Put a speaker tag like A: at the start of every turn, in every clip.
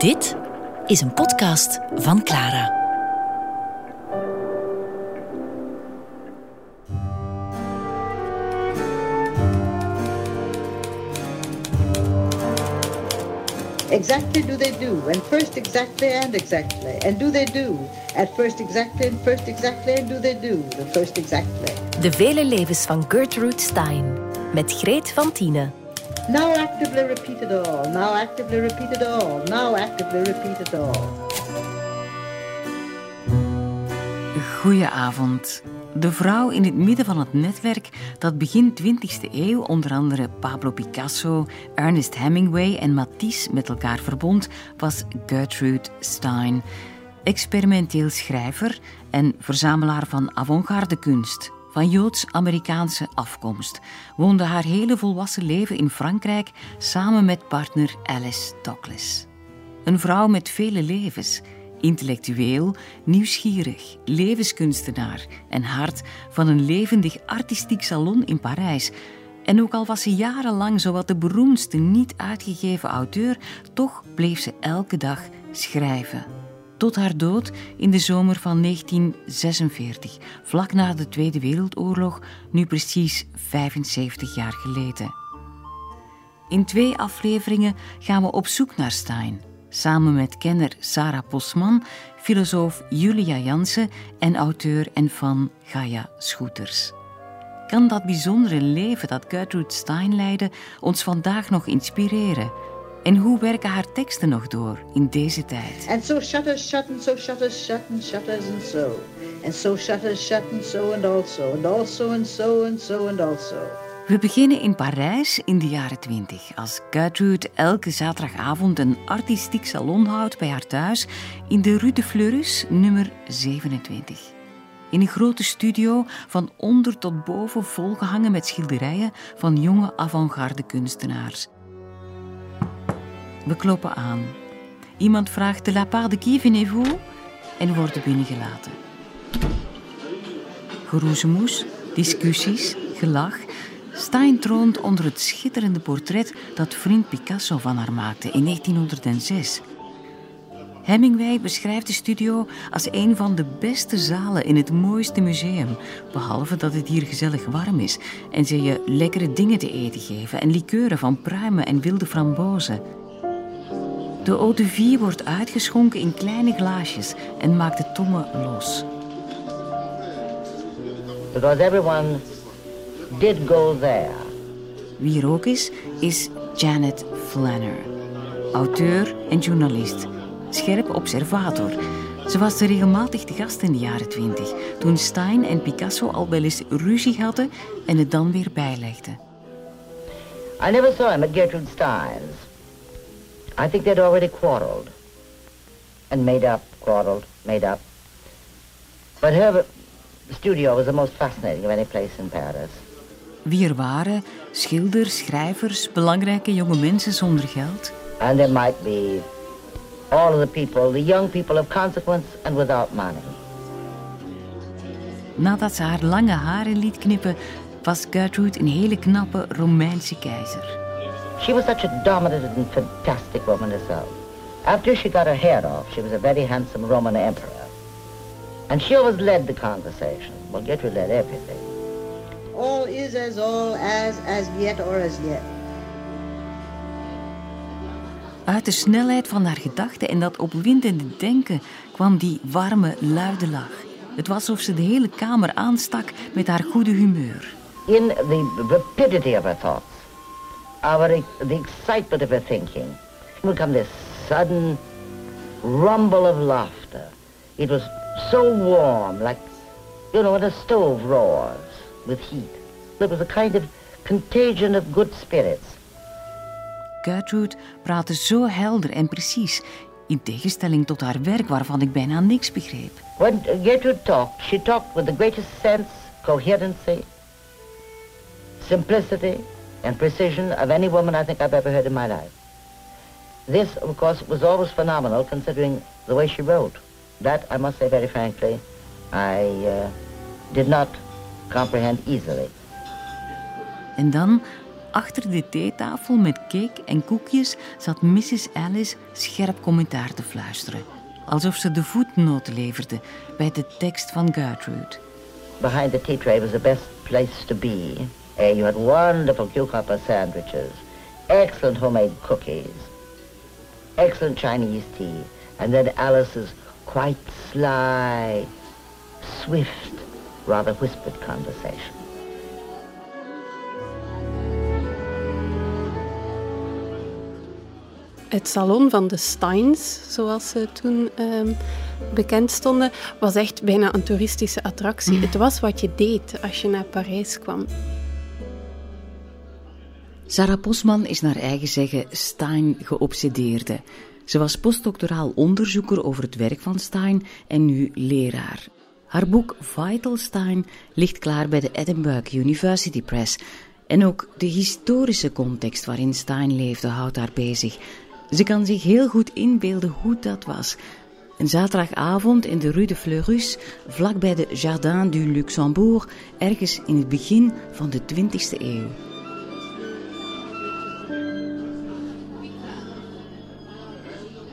A: Dit is een podcast van Clara.
B: Exactly do they do, and first exactly and exactly, and do they do, at first exactly and first exactly, and do they do, the first exactly.
A: De vele levens van Gertrude Stein met Greet van Tienen.
B: Now actively repeat it all, now actively repeat it all, now actively repeat it all.
C: Goedenavond. De vrouw in het midden van het netwerk dat begin 20e eeuw onder andere Pablo Picasso, Ernest Hemingway en Matisse met elkaar verbond, was Gertrude Stein. Experimenteel schrijver en verzamelaar van avant-garde kunst. Van Joods-Amerikaanse afkomst woonde haar hele volwassen leven in Frankrijk samen met partner Alice Douglas. Een vrouw met vele levens intellectueel, nieuwsgierig, levenskunstenaar en hart van een levendig artistiek salon in Parijs. En ook al was ze jarenlang zowat de beroemdste niet uitgegeven auteur, toch bleef ze elke dag schrijven. Tot haar dood in de zomer van 1946, vlak na de Tweede Wereldoorlog, nu precies 75 jaar geleden. In twee afleveringen gaan we op zoek naar Stein samen met kenner Sarah Posman, filosoof Julia Jansen en auteur en fan Gaia Schoeters. Kan dat bijzondere leven dat Gertrude Stein leidde ons vandaag nog inspireren? En hoe werken haar teksten nog door in deze tijd?
B: And so shutters shut and so shutters shut and shutters and so. And so shutters shut and so and also and also and so and so and also.
C: We beginnen in Parijs in de jaren 20, als Gertrude elke zaterdagavond een artistiek salon houdt bij haar thuis in de Rue de Fleurus, nummer 27. In een grote studio van onder tot boven volgehangen met schilderijen van jonge avant-garde kunstenaars. We kloppen aan. Iemand vraagt de la part de qui venez-vous en worden binnengelaten. Geroezemoes, discussies, gelach Stein troont onder het schitterende portret dat vriend Picasso van haar maakte in 1906. Hemingway beschrijft de studio als een van de beste zalen in het mooiste museum. Behalve dat het hier gezellig warm is en ze je lekkere dingen te eten geven en likeuren van pruimen en wilde frambozen. De eau de vie wordt uitgeschonken in kleine glaasjes en maakt de tongen los.
D: Because everyone did go there.
C: Wie er ook is, is Janet Flanner. Auteur en journalist. Scherp observator. Ze was regelmatig te gast in de jaren twintig, toen Stein en Picasso al wel eens ruzie hadden en het dan weer bijlegden.
D: I never saw him at Gertrude Stein's. I think they'd already quarreled. And made up, quarreled, made up. But her studio was the most fascinating of any place in Paris.
C: Wie er waren, schilders, schrijvers, belangrijke jonge mensen zonder geld.
D: And there might be all of the people, the young people of consequence and without money.
C: Nadat ze haar lange haren liet knippen, was Gertrude een hele knappe Romeinse keizer.
D: She was such a dominant and fantastic woman herself. After she got her hair off, she was a very handsome Roman emperor. And she always led the conversation. Well, Gertrude led everything.
B: All is as all as, as yet or as yet.
C: Uit de snelheid van haar gedachten en dat opwindende denken kwam die warme, luide lach. Het was alsof ze de hele kamer aanstak met haar goede humeur.
D: In the rapidity of her thoughts, our, the excitement of her thinking, would come this sudden rumble of laughter. It was so warm, like, you know, when a stove roars with heat. There was a kind of contagion of good spirits.
C: Gertrude praatte zo helder en precies, in tegenstelling tot haar werk waarvan ik bijna niks begreep.
D: When Gertrude talked, she talked with the greatest sense, coherency, simplicity, and precision of any woman I think I've ever heard in my life. This, of course, was always phenomenal considering the way she wrote. That, I must say very frankly, I uh, did not comprehend easily.
C: En dan, achter de theetafel met cake en koekjes zat Mrs. Alice scherp commentaar te fluisteren. Alsof ze de voetnoot leverde bij de tekst van Gertrude.
D: Behind the tea tray was the best place to be. Uh, you had wonderful cucumber sandwiches, excellent homemade cookies, excellent Chinese tea, and then Alice's quite sly, swift, rather whispered conversation.
E: Het salon van de Steins, zoals ze toen um, bekend stonden, was echt bijna een toeristische attractie. Het was wat je deed als je naar Parijs kwam.
C: Sarah Posman is naar eigen zeggen Stein geobsedeerde. Ze was postdoctoraal onderzoeker over het werk van Stein en nu leraar. Haar boek Vital Stein ligt klaar bij de Edinburgh University Press. En ook de historische context waarin Stein leefde houdt haar bezig. Ze kan zich heel goed inbeelden hoe dat was. Een zaterdagavond in de Rue de Fleurus, vlakbij de Jardin du Luxembourg, ergens in het begin van de 20e eeuw.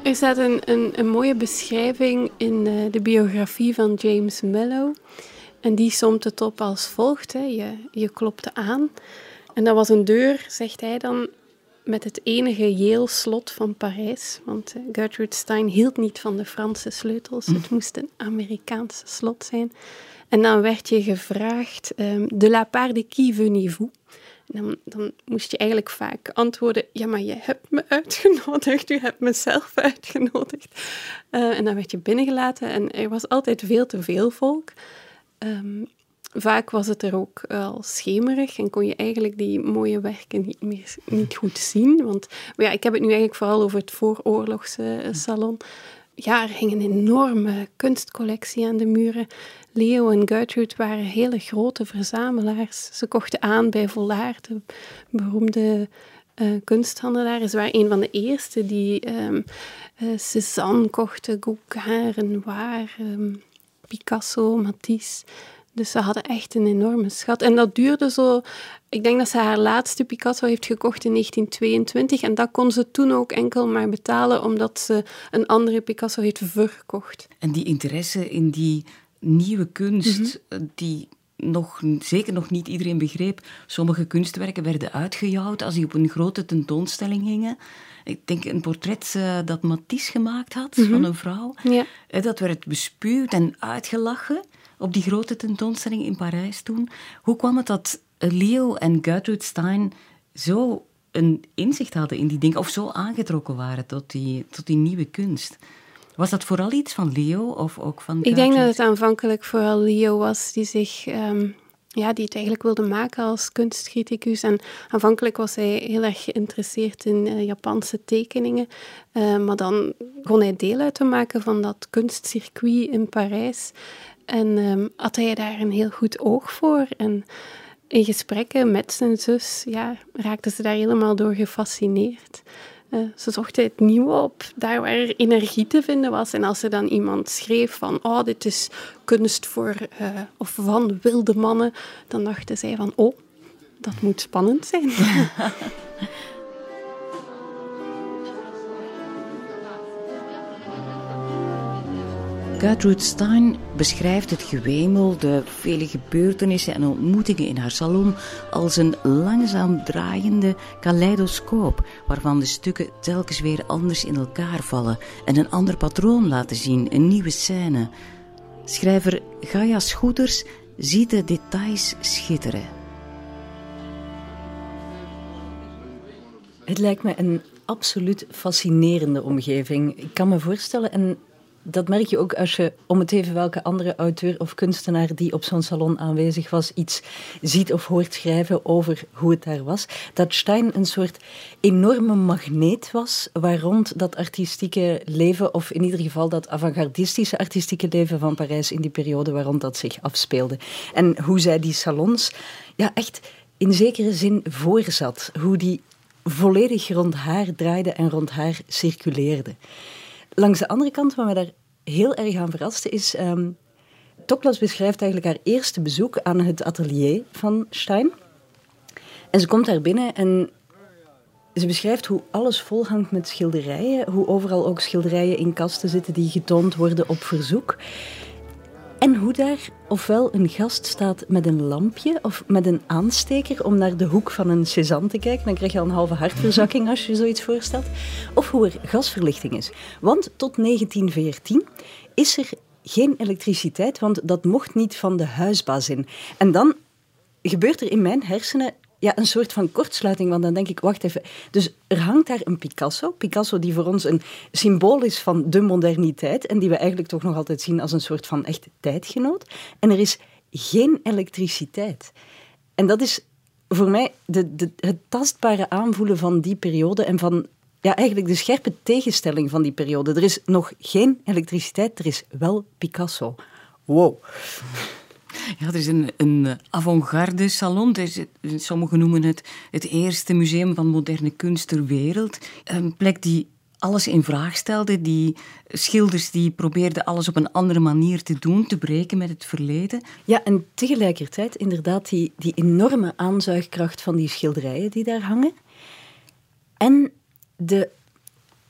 E: Er staat een, een, een mooie beschrijving in uh, de biografie van James Mellow. En die somt het op als volgt. Hè. Je, je klopte aan. En dat was een deur, zegt hij dan, met het enige Yale-slot van Parijs. Want uh, Gertrude Stein hield niet van de Franse sleutels. Het moest een Amerikaanse slot zijn. En dan werd je gevraagd, um, de la part de qui venez-vous? Dan, dan, moest je eigenlijk vaak antwoorden: Ja, maar je hebt me uitgenodigd, u hebt mezelf uitgenodigd. Uh, en dan werd je binnengelaten en er was altijd veel te veel volk. Um, vaak was het er ook al schemerig en kon je eigenlijk die mooie werken niet, meer, niet goed zien. Want ja, ik heb het nu eigenlijk vooral over het vooroorlogse uh, salon. Ja, er hing een enorme kunstcollectie aan de muren. Leo en Gertrude waren hele grote verzamelaars. Ze kochten aan bij Vollard, de beroemde uh, kunsthandelaar. Ze waren een van de eerste die um, uh, Cézanne kochten, Gauguin, Renoir, um, Picasso, Matisse. Dus ze hadden echt een enorme schat. En dat duurde zo... Ik denk dat ze haar laatste Picasso heeft gekocht in 1922. En dat kon ze toen ook enkel maar betalen, omdat ze een andere Picasso heeft verkocht.
C: En die interesse in die nieuwe kunst, mhm. die nog, zeker nog niet iedereen begreep. Sommige kunstwerken werden uitgejouwd als die op een grote tentoonstelling hingen. Ik denk een portret uh, dat Matisse gemaakt had mhm. van een vrouw. Ja. Uh, dat werd bespuwd en uitgelachen op die grote tentoonstelling in Parijs toen. Hoe kwam het dat Leo en Gertrude Stein zo een inzicht hadden in die dingen, of zo aangetrokken waren tot die, tot die nieuwe kunst? Was dat vooral iets van Leo of ook van
E: Ik denk dat het aanvankelijk vooral Leo was die zich... Um, ja, die het eigenlijk wilde maken als kunstcriticus. En aanvankelijk was hij heel erg geïnteresseerd in uh, Japanse tekeningen. Uh, maar dan begon hij deel uit te maken van dat kunstcircuit in Parijs. En um, had hij daar een heel goed oog voor. En in gesprekken met zijn zus ja, raakten ze daar helemaal door gefascineerd. Uh, ze zochten het nieuwe op, daar waar er energie te vinden was. En als er dan iemand schreef van, oh, dit is kunst voor uh, of van wilde mannen, dan dachten zij van, oh, dat moet spannend zijn.
C: Gertrude Stein beschrijft het gewemel, de vele gebeurtenissen en ontmoetingen in haar salon als een langzaam draaiende kaleidoscoop, waarvan de stukken telkens weer anders in elkaar vallen en een ander patroon laten zien, een nieuwe scène. Schrijver Gaia Schoeters ziet de details schitteren.
F: Het lijkt me een absoluut fascinerende omgeving. Ik kan me voorstellen, en dat merk je ook als je, om het even welke andere auteur of kunstenaar die op zo'n salon aanwezig was, iets ziet of hoort schrijven over hoe het daar was. Dat Stein een soort enorme magneet was, waar rond dat artistieke leven, of in ieder geval dat avant-gardistische artistieke leven van Parijs in die periode waar dat zich afspeelde. En hoe zij die salons ja, echt in zekere zin voorzat. Hoe die volledig rond haar draaide en rond haar circuleerde. Langs de andere kant, wat mij daar heel erg aan verraste, is... Um, Toklas beschrijft eigenlijk haar eerste bezoek aan het atelier van Stein. En ze komt daar binnen en ze beschrijft hoe alles volhangt met schilderijen, hoe overal ook schilderijen in kasten zitten die getoond worden op verzoek. En hoe daar ofwel een gast staat met een lampje of met een aansteker om naar de hoek van een Cézanne te kijken. Dan krijg je al een halve hartverzakking als je zoiets voorstelt. Of hoe er gasverlichting is. Want tot 1914 is er geen elektriciteit, want dat mocht niet van de huisbaas in. En dan gebeurt er in mijn hersenen ja, een soort van kortsluiting. Want dan denk ik, wacht even. Dus er hangt daar een Picasso. Picasso die voor ons een symbool is van de moderniteit. En die we eigenlijk toch nog altijd zien als een soort van echt tijdgenoot. En er is geen elektriciteit. En dat is voor mij de, de, het tastbare aanvoelen van die periode. En van ja, eigenlijk de scherpe tegenstelling van die periode. Er is nog geen elektriciteit, er is wel Picasso. Wow.
C: Ja, er is een, een avant-garde salon. Sommigen noemen het het eerste museum van moderne kunst ter wereld. Een plek die alles in vraag stelde, die schilders die probeerden alles op een andere manier te doen, te breken met het verleden.
F: Ja, en tegelijkertijd inderdaad die, die enorme aanzuigkracht van die schilderijen die daar hangen. En de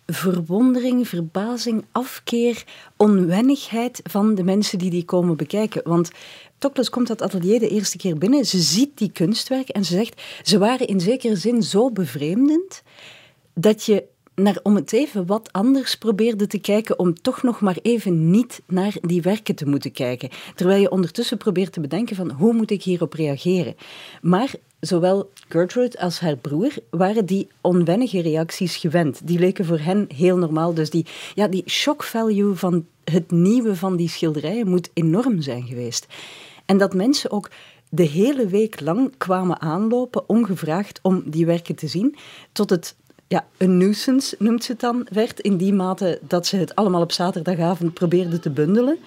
F: verwondering, verbazing, afkeer, onwennigheid van de mensen die die komen bekijken. Want Tokles komt dat atelier de eerste keer binnen. Ze ziet die kunstwerken en ze zegt, ze waren in zekere zin zo bevreemdend dat je naar om het even wat anders probeerde te kijken om toch nog maar even niet naar die werken te moeten kijken. Terwijl je ondertussen probeert te bedenken van hoe moet ik hierop reageren. Maar zowel Gertrude als haar broer waren die onwennige reacties gewend. Die leken voor hen heel normaal. Dus die, ja, die shock value van het nieuwe van die schilderijen moet enorm zijn geweest. En dat mensen ook de hele week lang kwamen aanlopen, ongevraagd, om die werken te zien, tot het ja, een nuisance noemt ze het dan, werd, in die mate dat ze het allemaal op zaterdagavond probeerden te bundelen.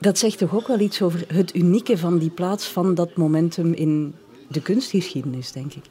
F: Dat zegt toch ook wel iets over het unieke van die plaats, van dat momentum in de kunstgeschiedenis, denk ik.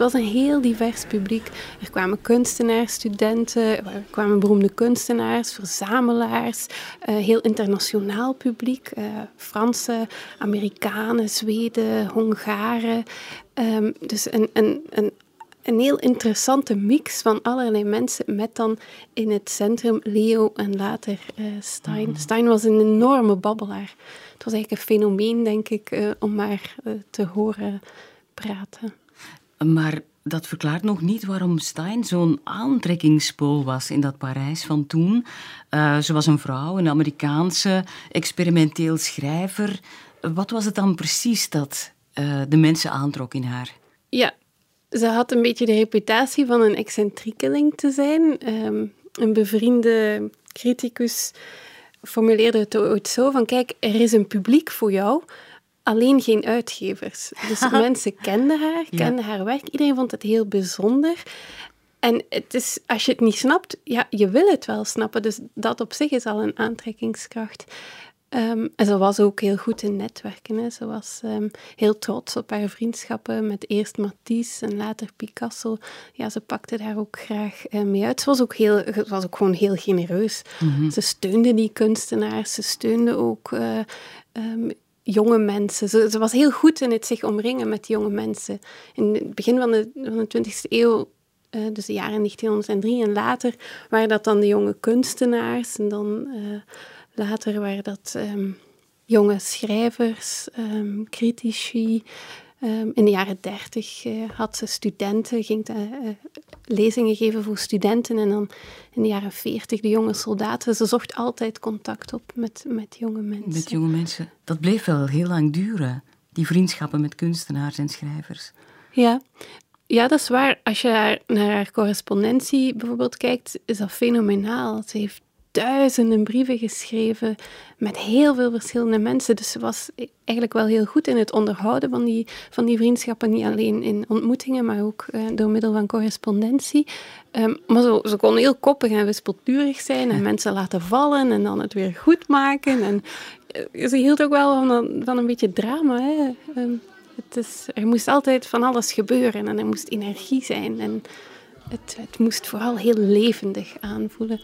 E: Was een heel divers publiek. Er kwamen kunstenaars, studenten, er kwamen beroemde kunstenaars, verzamelaars, uh, heel internationaal publiek. Uh, Fransen, Amerikanen, Zweden, Hongaren. Um, dus een, een, een een heel interessante mix van allerlei mensen met dan in het centrum Leo en later uh, Stein. Mm. Stein was een enorme babbelaar. Het was eigenlijk een fenomeen, denk ik, uh, om maar uh, te horen praten.
C: Maar dat verklaart nog niet waarom Stein zo'n aantrekkingspool was in dat Parijs van toen. Uh, ze was een vrouw, een Amerikaanse experimenteel schrijver. Wat was het dan precies dat uh, de mensen aantrok in haar?
E: Ja, ze had een beetje de reputatie van een excentriekeling te zijn. Um, een bevriende criticus formuleerde het ooit zo van kijk, er is een publiek voor jou, alleen geen uitgevers. Dus mensen kenden haar, kenden haar werk. Iedereen vond het heel bijzonder. En het is, als je het niet snapt, ja, je wil het wel snappen. Dus dat op zich is al een aantrekkingskracht. Um, en ze was ook heel goed in netwerken. Hè. Ze was um, heel trots op haar vriendschappen met eerst Matisse en later Picasso. Ja, ze pakte daar ook graag uh, mee uit. Ze was ook, heel, was ook gewoon heel genereus. Mm -hmm. Ze steunde die kunstenaars. Ze steunde ook uh, um, jonge mensen. Ze, was heel goed in het zich omringen met jonge mensen. In het begin van de, van de 20e eeuw, uh, dus de jaren 1903 en later, waren dat dan de jonge kunstenaars. En dan uh, later waren dat um, jonge schrijvers, um, critici. Um, in de jaren dertig uh, had ze studenten, ging de, uh, lezingen geven voor studenten. En dan in de jaren veertig de jonge soldaten. Ze zocht altijd contact op met, met jonge mensen.
C: Met jonge mensen. Dat bleef wel heel lang duren, die vriendschappen met kunstenaars en schrijvers.
E: Ja, ja, dat is waar. Als je naar haar correspondentie bijvoorbeeld kijkt, is dat fenomenaal. Ze heeft duizenden brieven geschreven met heel veel verschillende mensen. Dus ze was eigenlijk wel heel goed in het onderhouden van die, van die vriendschappen. Niet alleen in ontmoetingen, maar ook uh, door middel van correspondentie. Um, maar zo, ze kon heel koppig en wispelturig zijn en mensen laten vallen en dan het weer goed maken. En uh, ze hield ook wel van een, van een beetje drama. Hè? Um, het is, er moest altijd van alles gebeuren en er moest energie zijn. En het, het moest vooral heel levendig aanvoelen.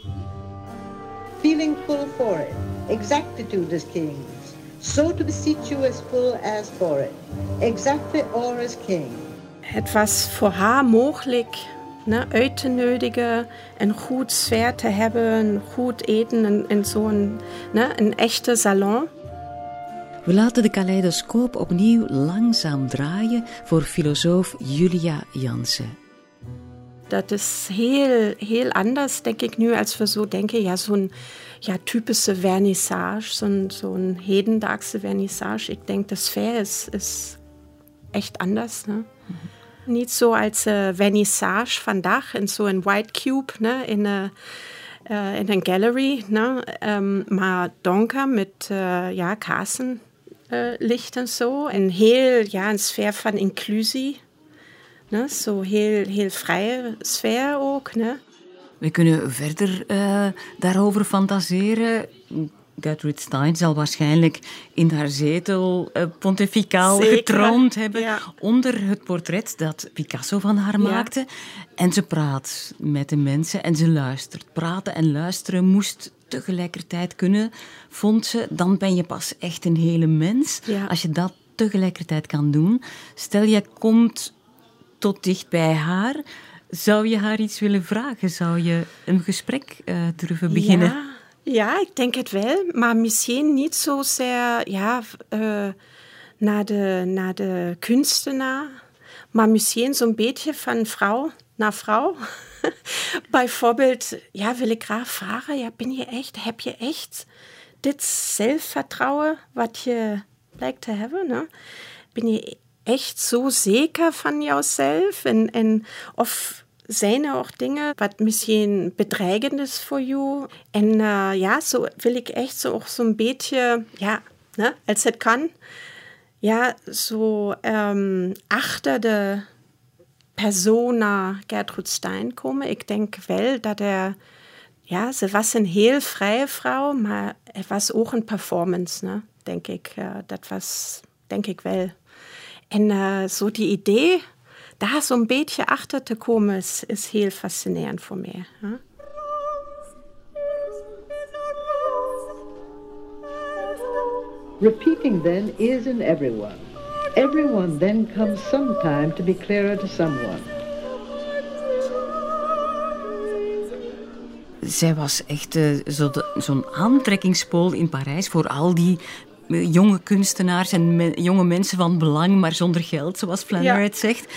B: Feeling full for it, exactitude as kings, so to beseech you as full as for it, exactly or as king.
G: Het was voor haar mogelijk ne, uit te nodigen, een goed sfeer te hebben, goed eten in, in zo'n ne, een echte salon.
C: We laten de kaleidoscoop opnieuw langzaam draaien voor filosoof Julia Jansen.
G: Dat is heel, heel anders, denk ik nu, als we zo denken. Ja, zo'n ja, typische vernissage, zo'n zo'n hedendaagse vernissage. Ik denk, de sfeer is, is echt anders. Ne? Niet zo als uh, vernissage vandaag in zo'n white cube, ne? in, een, uh, in een gallery. Ne? Um, maar donker met uh, ja, kaarsenlicht en zo. En heel, ja, een sfeer van inclusie. Ne? Zo heel, heel vrije sfeer ook. Ne?
C: We kunnen verder uh, daarover fantaseren. Gertrude Stein zal waarschijnlijk in haar zetel uh, pontificaal Zeker. getroond hebben ja. onder het portret dat Picasso van haar ja. maakte. En ze praat met de mensen en ze luistert. Praten en luisteren moest tegelijkertijd kunnen, vond ze. Dan ben je pas echt een hele mens. Ja. Als je dat tegelijkertijd kan doen. Stel, je komt tot dicht bij haar. Zou je haar iets willen vragen? Zou je een gesprek uh, durven beginnen?
G: Ja. ja, ik denk het wel. Maar misschien niet zozeer ja, uh, naar, de, naar de kunstenaar. Maar misschien zo'n beetje van vrouw naar vrouw. Bijvoorbeeld, ja, wil ik graag vragen, ja, ben je echt, heb je echt dit zelfvertrouwen wat je lijkt te hebben? Ne? Ben je echt zo zeker van jouzelf? En, en of zijn er ook dingen wat misschien bedreigend is voor jou? Uh, ja, zo wil ik echt zo ook zo'n beetje, ja, ne, als het kan, ja, zo um, achter de persona Gertrud Stein komen. Ik denk wel dat er, ja, ze was een heel vrije vrouw, maar het was ook een performance, ne, denk ik. Uh, dat was, denk ik wel. En uh, zo die idee, daar zo'n beetje achter te komen, is, is heel fascinerend voor mij. Huh?
B: Repeating then is in everyone. Everyone then comes sometime to be clearer to someone.
C: Zij was echt uh, zo'n zo aantrekkingspool in Parijs voor al die jonge kunstenaars en me, jonge mensen van belang, maar zonder geld, zoals Flannery ja. het zegt.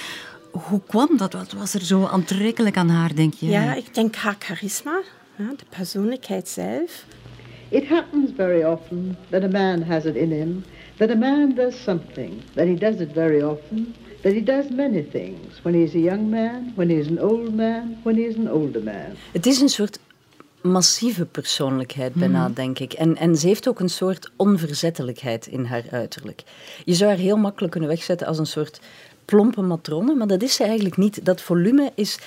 C: Hoe kwam dat? Wat was er zo aantrekkelijk aan haar, denk je?
G: Ja, ik denk haar charisma, de persoonlijkheid zelf.
B: It happens very often that a man has it in him, that a man does something, that he does it very often, that he does many things. When he is a young man, when he is an old man, when he is an older man.
F: Het is een soort massieve persoonlijkheid bijna, mm. denk ik. En, en ze heeft ook een soort onverzettelijkheid in haar uiterlijk. Je zou haar heel makkelijk kunnen wegzetten als een soort plompe matrone, maar dat is ze eigenlijk niet. Dat volume is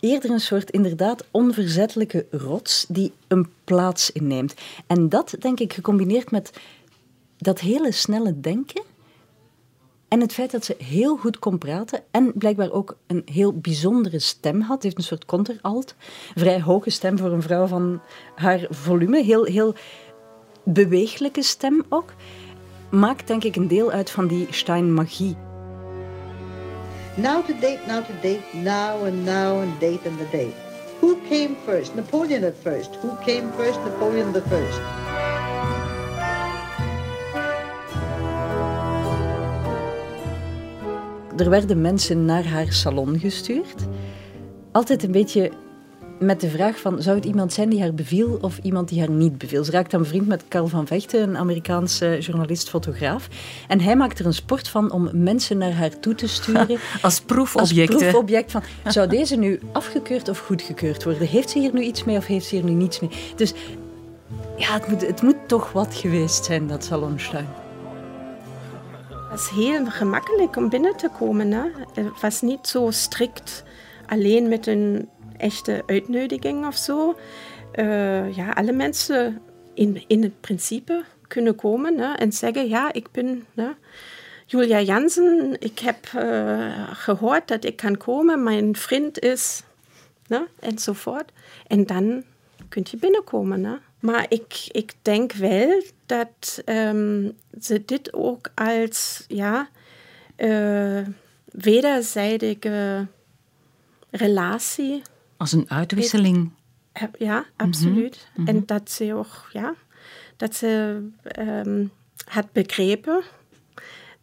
F: eerder een soort inderdaad onverzettelijke rots die een plaats inneemt. En dat, denk ik, gecombineerd met dat hele snelle denken en het feit dat ze heel goed kon praten en blijkbaar ook een heel bijzondere stem had. Heeft een soort contralt. Vrij hoge stem voor een vrouw van haar volume. Heel, heel beweeglijke stem ook. Maakt denk ik een deel uit van die Stein-magie.
B: Now to date, now to date, now and now and date and the date. Who came first? Napoleon at first. Who came first? Napoleon the first.
F: Er werden mensen naar haar salon gestuurd. Altijd een beetje met de vraag van, zou het iemand zijn die haar beviel of iemand die haar niet beviel? Ze raakte dan vriend met Carl van Vechten, een Amerikaanse journalist-fotograaf. En hij maakt er een sport van om mensen naar haar toe te sturen.
C: Als proefobject.
F: Als proefobject van, zou deze nu afgekeurd of goedgekeurd worden? Heeft ze hier nu iets mee of heeft ze hier nu niets mee? Dus ja, het moet, het moet toch wat geweest zijn, dat salonstein.
G: Het was heel gemakkelijk om binnen te komen. Hè? Het was niet zo strikt alleen met een echte uitnodiging of zo. Uh, ja, alle mensen in, in het principe kunnen komen hè, en zeggen: Ja, ik ben hè, Julia Jansen. Ik heb uh, gehoord dat ik kan komen. Mijn vriend is. Hè, enzovoort. En dan kunt je binnenkomen. Hè. Maar ik, ik denk wel dat um, ze dit ook als ja, uh, wederzijdige relatie.
C: Als een uitwisseling.
G: Ja, absoluut. Mm -hmm. En dat ze ook, ja, dat ze um, had begrepen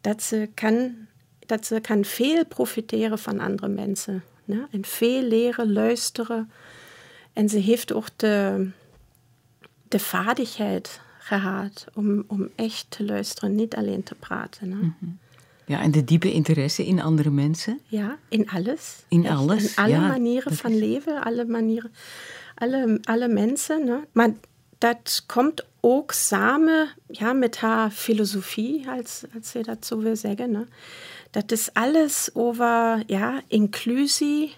G: dat ze kan, dat ze kan veel profiteren van andere mensen. Ne? En veel leren, luisteren. En ze heeft ook de, de vaardigheid gehad om, om echt te luisteren, niet alleen te praten. Mm
C: -hmm. Ja, en de diepe interesse in andere mensen?
G: Ja, in alles.
C: In Echt, alles?
G: In alle
C: ja,
G: manieren van is... leven, alle manieren, alle, alle mensen. Maar dat komt ook samen ja, met haar filosofie, als, als ze dat zo wil zeggen. Ne? Dat is alles over ja, inclusie,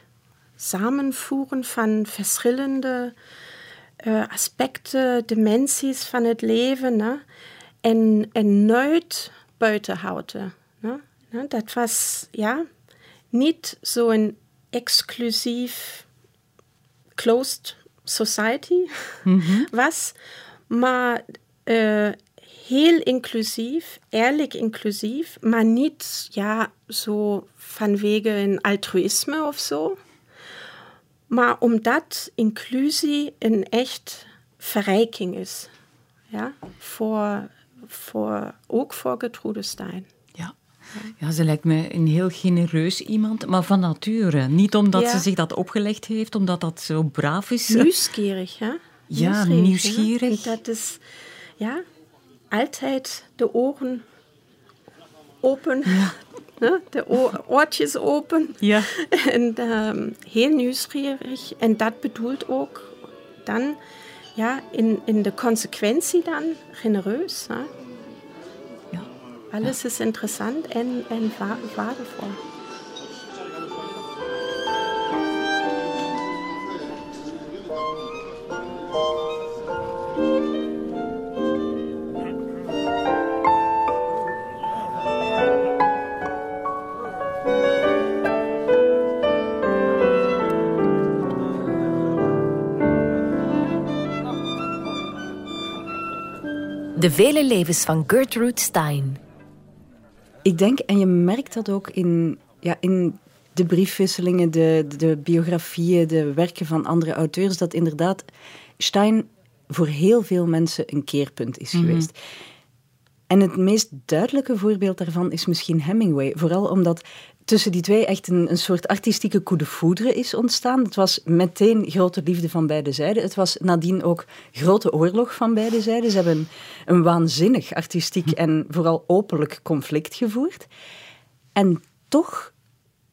G: samenvoeren van verschillende uh, aspecten, dimensies van het leven. Ne? En, en nooit buiten houden. Dat was ja, niet zo'n exclusief closed society mm -hmm. was, maar uh, heel inclusief, eerlijk inclusief, maar niet ja, zo vanwege een altruïsme of zo. Maar omdat inclusie een echt verrijking is. Ja, voor, voor, ook voor Gertrude Stein.
C: Ja. ja, ze lijkt me een heel genereus iemand, maar van nature. Niet omdat
G: Ja.
C: ze zich dat opgelegd heeft, omdat dat zo braaf is.
G: Nieuwsgierig, hè?
C: Ja, nieuwsgierig.
G: dat is, ja, altijd de oren open. Ne? De oor- oortjes open.
C: Ja.
G: En ehm, heel nieuwsgierig. En dat bedoelt ook dan, ja, in, in de consequentie dan genereus.
C: Ja.
G: Alles is interessant en, en wa- waardevol.
A: De vele levens van Gertrude Stein.
F: Ik denk, en je merkt dat ook in, ja, in de briefwisselingen, de, de biografieën, de werken van andere auteurs, dat inderdaad Stein voor heel veel mensen een keerpunt is geweest. En het meest duidelijke voorbeeld daarvan is misschien Hemingway. Vooral omdat tussen die twee echt een, een soort artistieke coup de foudre is ontstaan. Het was meteen grote liefde van beide zijden. Het was nadien ook grote oorlog van beide zijden. Ze hebben een, een waanzinnig artistiek en vooral openlijk conflict gevoerd. En toch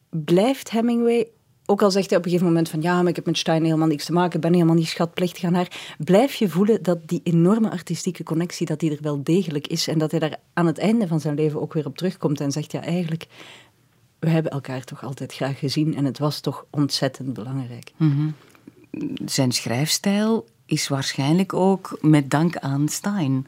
F: blijft Hemingway, ook al zegt hij op een gegeven moment van ja, maar ik heb met Stein helemaal niks te maken, ik ben helemaal niet schatplichtig aan haar, blijf je voelen dat die enorme artistieke connectie, dat die er wel degelijk is en dat hij daar aan het einde van zijn leven ook weer op terugkomt en zegt ja, eigenlijk, we hebben elkaar toch altijd graag gezien en het was toch ontzettend belangrijk.
C: Zijn schrijfstijl is waarschijnlijk ook met dank aan Stein.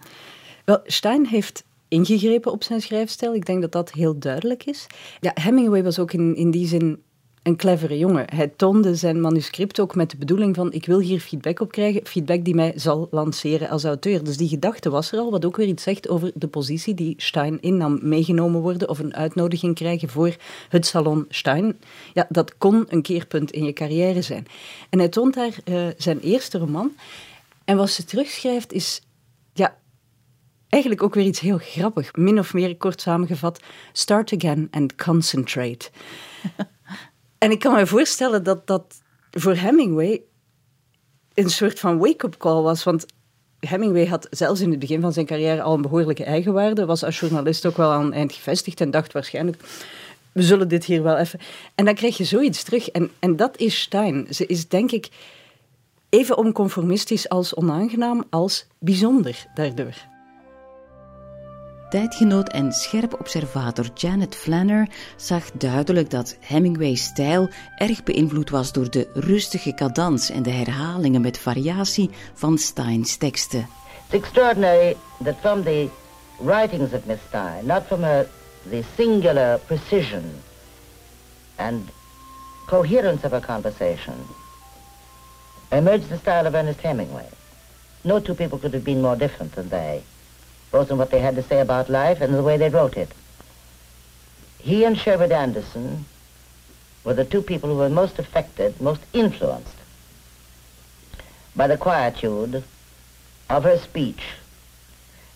F: Wel, Stein heeft ingegrepen op zijn schrijfstijl. Ik denk dat dat heel duidelijk is. Ja, Hemingway was ook in, in die zin een clevere jongen. Hij toonde zijn manuscript ook met de bedoeling van ik wil hier feedback op krijgen, feedback die mij zal lanceren als auteur. Dus die gedachte was er al, wat ook weer iets zegt over de positie die Stein innam. Meegenomen worden of een uitnodiging krijgen voor het salon Stein. Ja, dat kon een keerpunt in je carrière zijn. En hij toont daar eh, zijn eerste roman. En wat ze terugschrijft is ja, eigenlijk ook weer iets heel grappig. Min of meer kort samengevat: start again and concentrate. en ik kan me voorstellen dat dat voor Hemingway een soort van wake-up call was. Want Hemingway had zelfs in het begin van zijn carrière al een behoorlijke eigenwaarde. Was als journalist ook wel aan het eind gevestigd en dacht waarschijnlijk. We zullen dit hier wel even. En dan krijg je zoiets terug. En, en dat is Stein. Ze is denk ik even onconformistisch als onaangenaam als bijzonder daardoor.
C: Tijdgenoot en scherp observator Janet Flanner zag duidelijk dat Hemingway's stijl erg beïnvloed was door de rustige cadans en de herhalingen met variatie van Stein's teksten.
D: It's extraordinary that from the writings of Miss Stein, not from her, the singular precision and coherence of her conversation, emerged the style of Ernest Hemingway. No two people could have been more different than they. Both in what they had to say about life and the way they wrote it. He and Sherwood Anderson were the two people who were most affected, most influenced by the quietude of her speech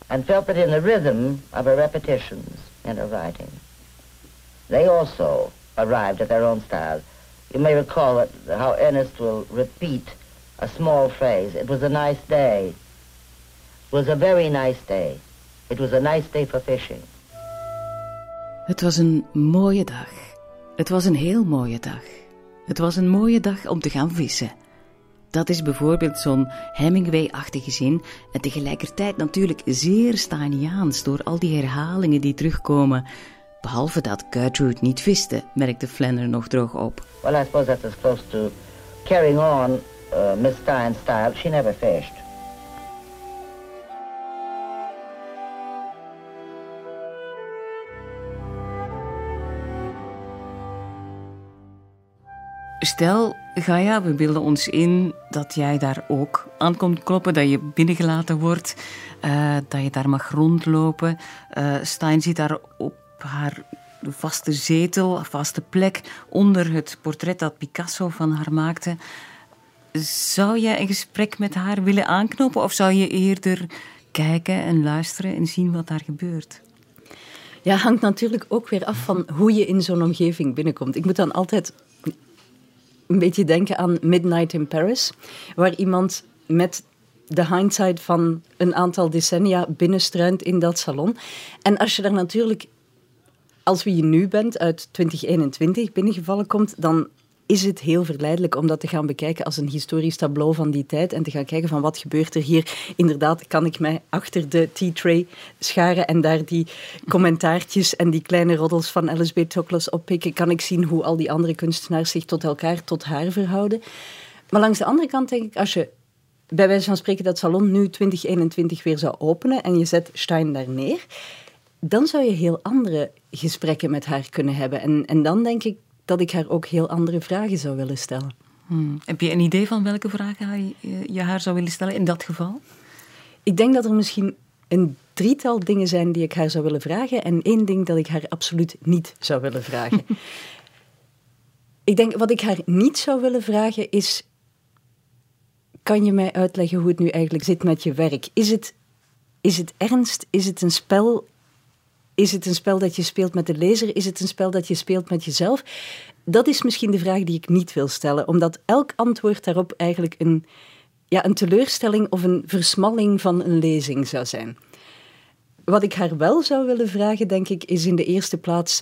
D: and felt that in the rhythm of her repetitions in her writing, they also arrived at their own style. You may recall that, how Ernest will repeat a small phrase, it was a nice day, was a very nice day. It was a nice day for fishing.
C: Het was een mooie dag. Het was een heel mooie dag. Het was een mooie dag om te gaan vissen. Dat is bijvoorbeeld zo'n Hemingway-achtige zin en tegelijkertijd natuurlijk zeer Steiniaans door al die herhalingen die terugkomen. Behalve dat Gertrude niet viste, merkte Flanner nog droog op.
D: Well, I suppose that's as close to carrying on uh, Miss Stein's style. She never fished.
C: Stel, Gaia, we beelden ons in dat jij daar ook aan komt kloppen, dat je binnengelaten wordt, uh, dat je daar mag rondlopen. Uh, Stein zit daar op haar vaste zetel, vaste plek, onder het portret dat Picasso van haar maakte. Zou jij een gesprek met haar willen aanknopen of zou je eerder kijken en luisteren en zien wat daar gebeurt?
F: Ja, hangt natuurlijk ook weer af van hoe je in zo'n omgeving binnenkomt. Ik moet dan altijd een beetje denken aan Midnight in Paris, waar iemand met de hindsight van een aantal decennia binnenstruint in dat salon. En als je daar natuurlijk, als wie je nu bent, uit 2021 binnengevallen komt, dan is het heel verleidelijk om dat te gaan bekijken als een historisch tableau van die tijd en te gaan kijken van wat gebeurt er hier. Inderdaad, kan ik mij achter de tea-tray scharen en daar die commentaartjes en die kleine roddels van Alice B. Toklas oppikken. Kan ik zien hoe al die andere kunstenaars zich tot elkaar, tot haar verhouden. Maar langs de andere kant denk ik, als je bij wijze van spreken dat salon nu 2021 weer zou openen en je zet Stein daar neer, dan zou je heel andere gesprekken met haar kunnen hebben. En, en dan denk ik dat ik haar ook heel andere vragen zou willen stellen.
C: Hmm. Heb je een idee van welke vragen je haar zou willen stellen in dat geval?
F: Ik denk dat er misschien een drietal dingen zijn die ik haar zou willen vragen en één ding dat ik haar absoluut niet zou willen vragen. ik denk wat ik haar niet zou willen vragen is: kan je mij uitleggen hoe het nu eigenlijk zit met je werk? Is het, is het ernst? Is het een spel? Is het een spel dat je speelt met de lezer? Is het een spel dat je speelt met jezelf? Dat is misschien de vraag die ik niet wil stellen, omdat elk antwoord daarop eigenlijk een, ja, een teleurstelling of een versmalling van een lezing zou zijn. Wat ik haar wel zou willen vragen, denk ik, is in de eerste plaats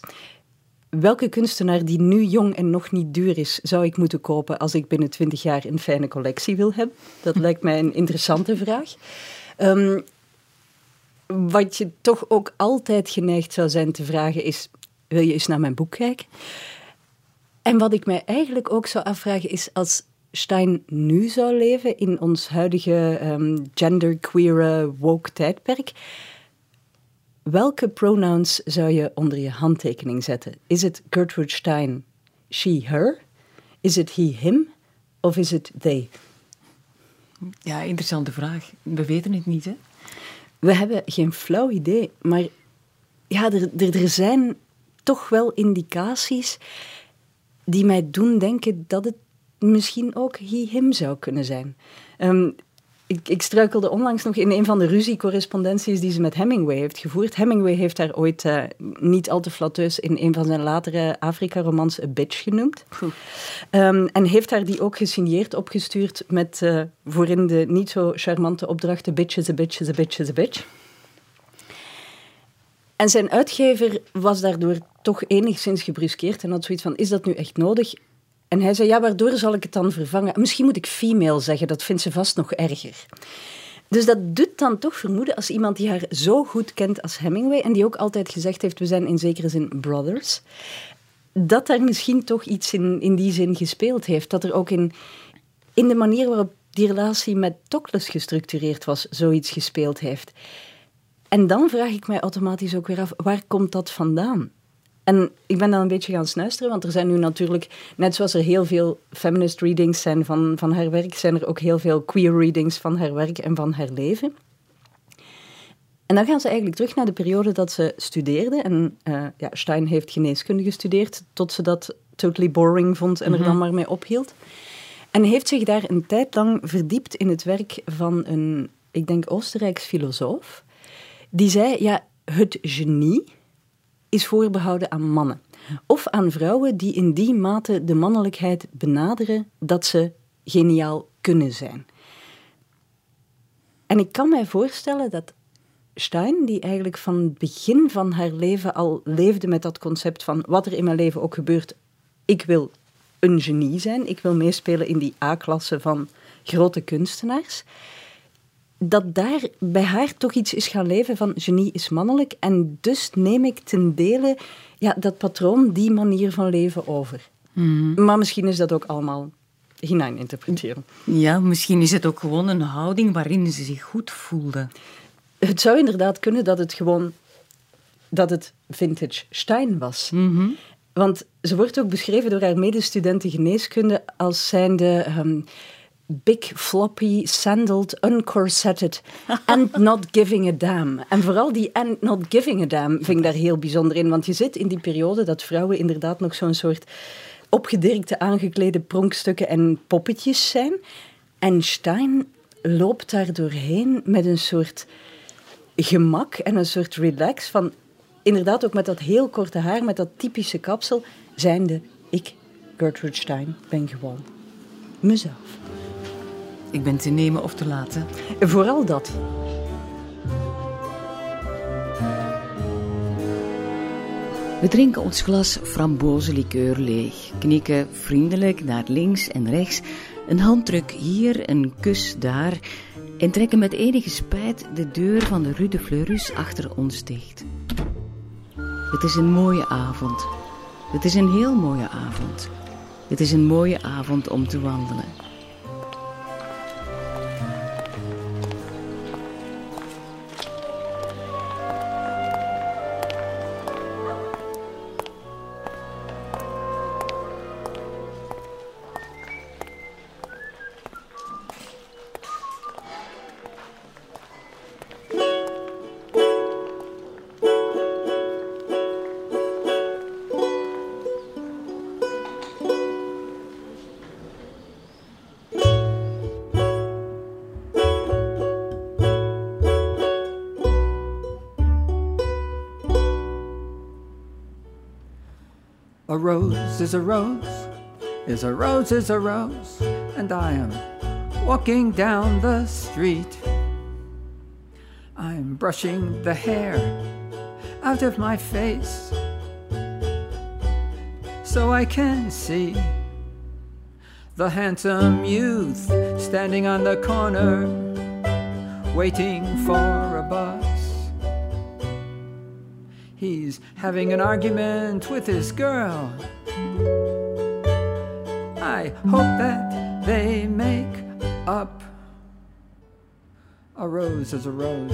F: welke kunstenaar die nu jong en nog niet duur is, zou ik moeten kopen als ik binnen twintig jaar een fijne collectie wil hebben? Dat lijkt mij een interessante vraag. Um, wat je toch ook altijd geneigd zou zijn te vragen is, wil je eens naar mijn boek kijken? En wat ik mij eigenlijk ook zou afvragen is, als Stein nu zou leven in ons huidige um, genderqueer woke tijdperk, welke pronouns zou je onder je handtekening zetten? Is het Gertrude Stein, she, her? Is het he, him? Of is het they?
C: Ja, interessante vraag. We weten het niet, hè?
F: We hebben geen flauw idee, maar ja, er, er, er zijn toch wel indicaties die mij doen denken dat het misschien ook he, him zou kunnen zijn. Um, ik, ik, struikelde onlangs nog in een van de ruziecorrespondenties die ze met Hemingway heeft gevoerd. Hemingway heeft daar ooit uh, niet al te flatteus in een van zijn latere Afrika-romans A Bitch genoemd. Um, en heeft daar die ook gesigneerd opgestuurd met uh, voorin de niet zo charmante opdrachten Bitch is a bitch is a bitch is a bitch. En zijn uitgever was daardoor toch enigszins gebruskeerd en had zoiets van, is dat nu echt nodig? En hij zei, ja, waardoor zal ik het dan vervangen? Misschien moet ik female zeggen, dat vindt ze vast nog erger. Dus dat doet dan toch vermoeden als iemand die haar zo goed kent als Hemingway en die ook altijd gezegd heeft, we zijn in zekere zin brothers, dat daar misschien toch iets in, in die zin gespeeld heeft. Dat er ook in, in de manier waarop die relatie met Tokles gestructureerd was, zoiets gespeeld heeft. En dan vraag ik mij automatisch ook weer af, waar komt dat vandaan? En ik ben dan een beetje gaan snuisteren, want er zijn nu natuurlijk, net zoals er heel veel feminist readings zijn van, van haar werk, zijn er ook heel veel queer readings van haar werk en van haar leven. En dan gaan ze eigenlijk terug naar de periode dat ze studeerde. En uh, ja, Stein heeft geneeskunde gestudeerd, tot ze dat totally boring vond en er dan mhm. maar mee ophield. En heeft zich daar een tijd lang verdiept in het werk van een, ik denk, Oostenrijks filosoof. Die zei, ja, het genie is voorbehouden aan mannen. Of aan vrouwen die in die mate de mannelijkheid benaderen dat ze geniaal kunnen zijn. En ik kan mij voorstellen dat Stein, die eigenlijk van het begin van haar leven al leefde met dat concept van wat er in mijn leven ook gebeurt, ik wil een genie zijn, ik wil meespelen in die A-klasse van grote kunstenaars dat daar bij haar toch iets is gaan leven van genie is mannelijk. En dus neem ik ten dele ja, dat patroon, die manier van leven over. Mhm. Maar misschien is dat ook allemaal hinein interpreteren.
C: Ja, misschien is het ook gewoon een houding waarin ze zich goed voelde.
F: Het zou inderdaad kunnen dat het gewoon dat het vintage Stein was. Mhm. Want ze wordt ook beschreven door haar medestudenten geneeskunde als zijnde... Um, big, floppy, sandaled, uncorsetted and not giving a damn. En vooral die and not giving a damn vind ik daar heel bijzonder in. Want je zit in die periode dat vrouwen inderdaad nog zo'n soort opgedirkte, aangeklede pronkstukken en poppetjes zijn. En Stein loopt daar doorheen met een soort gemak en een soort relax van... Inderdaad ook met dat heel korte haar, met dat typische kapsel, zijnde ik, Gertrude Stein, ben gewoon mezelf.
C: Ik ben te nemen of te laten.
F: Vooral dat.
C: We drinken ons glas frambozenlikeur leeg, knikken vriendelijk naar links en rechts, een handdruk hier, een kus daar en trekken met enige spijt de deur van de Rue de Fleurus achter ons dicht. Het is een mooie avond. Het is een heel mooie avond. Het is een mooie avond om te wandelen.
H: Rose is a rose, is a rose is a rose, and I am walking down the street. I'm brushing the hair out of my face so I can see the handsome youth standing on the corner waiting for a bus. He's having an argument with his girl. I hope that they make up. A rose is a rose,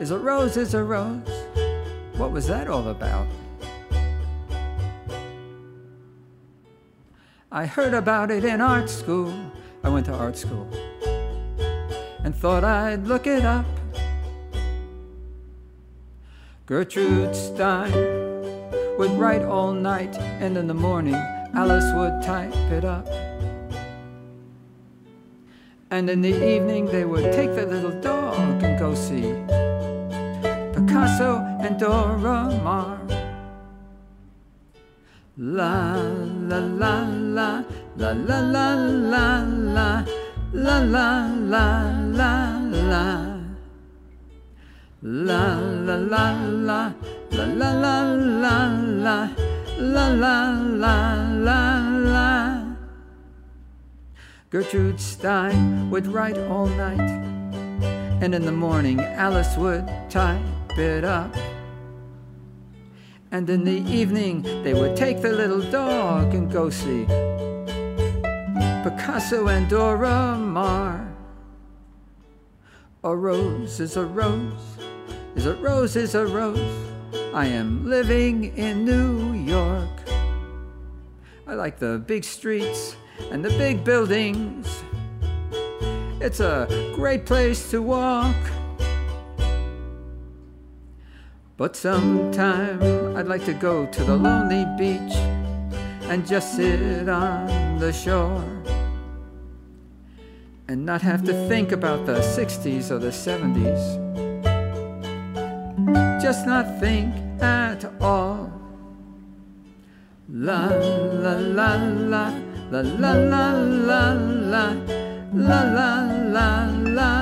H: is a rose is a rose. What was that all about? I heard about it in art school. I went to art school and thought I'd look it up. Gertrude Stein would write all night, and in the morning, Alice would type it up. And in the evening, they would take their little dog and go see Picasso and Dora Maar. La la la la la la la la la la la la la la La la la la la la la la la la la la la Gertrude Stein would write all night, and in the morning Alice would type it up. And in the evening they would take the little dog and go see Picasso and Dora Maar. A rose is a rose, is a rose is a rose. I am living in New York. I like the big streets and the big buildings. It's a great place to walk. But sometime I'd like to go to the lonely beach and just sit on the shore and not have to think about the 60s or the 70s. Just not think at all. La la la la la la la la la la la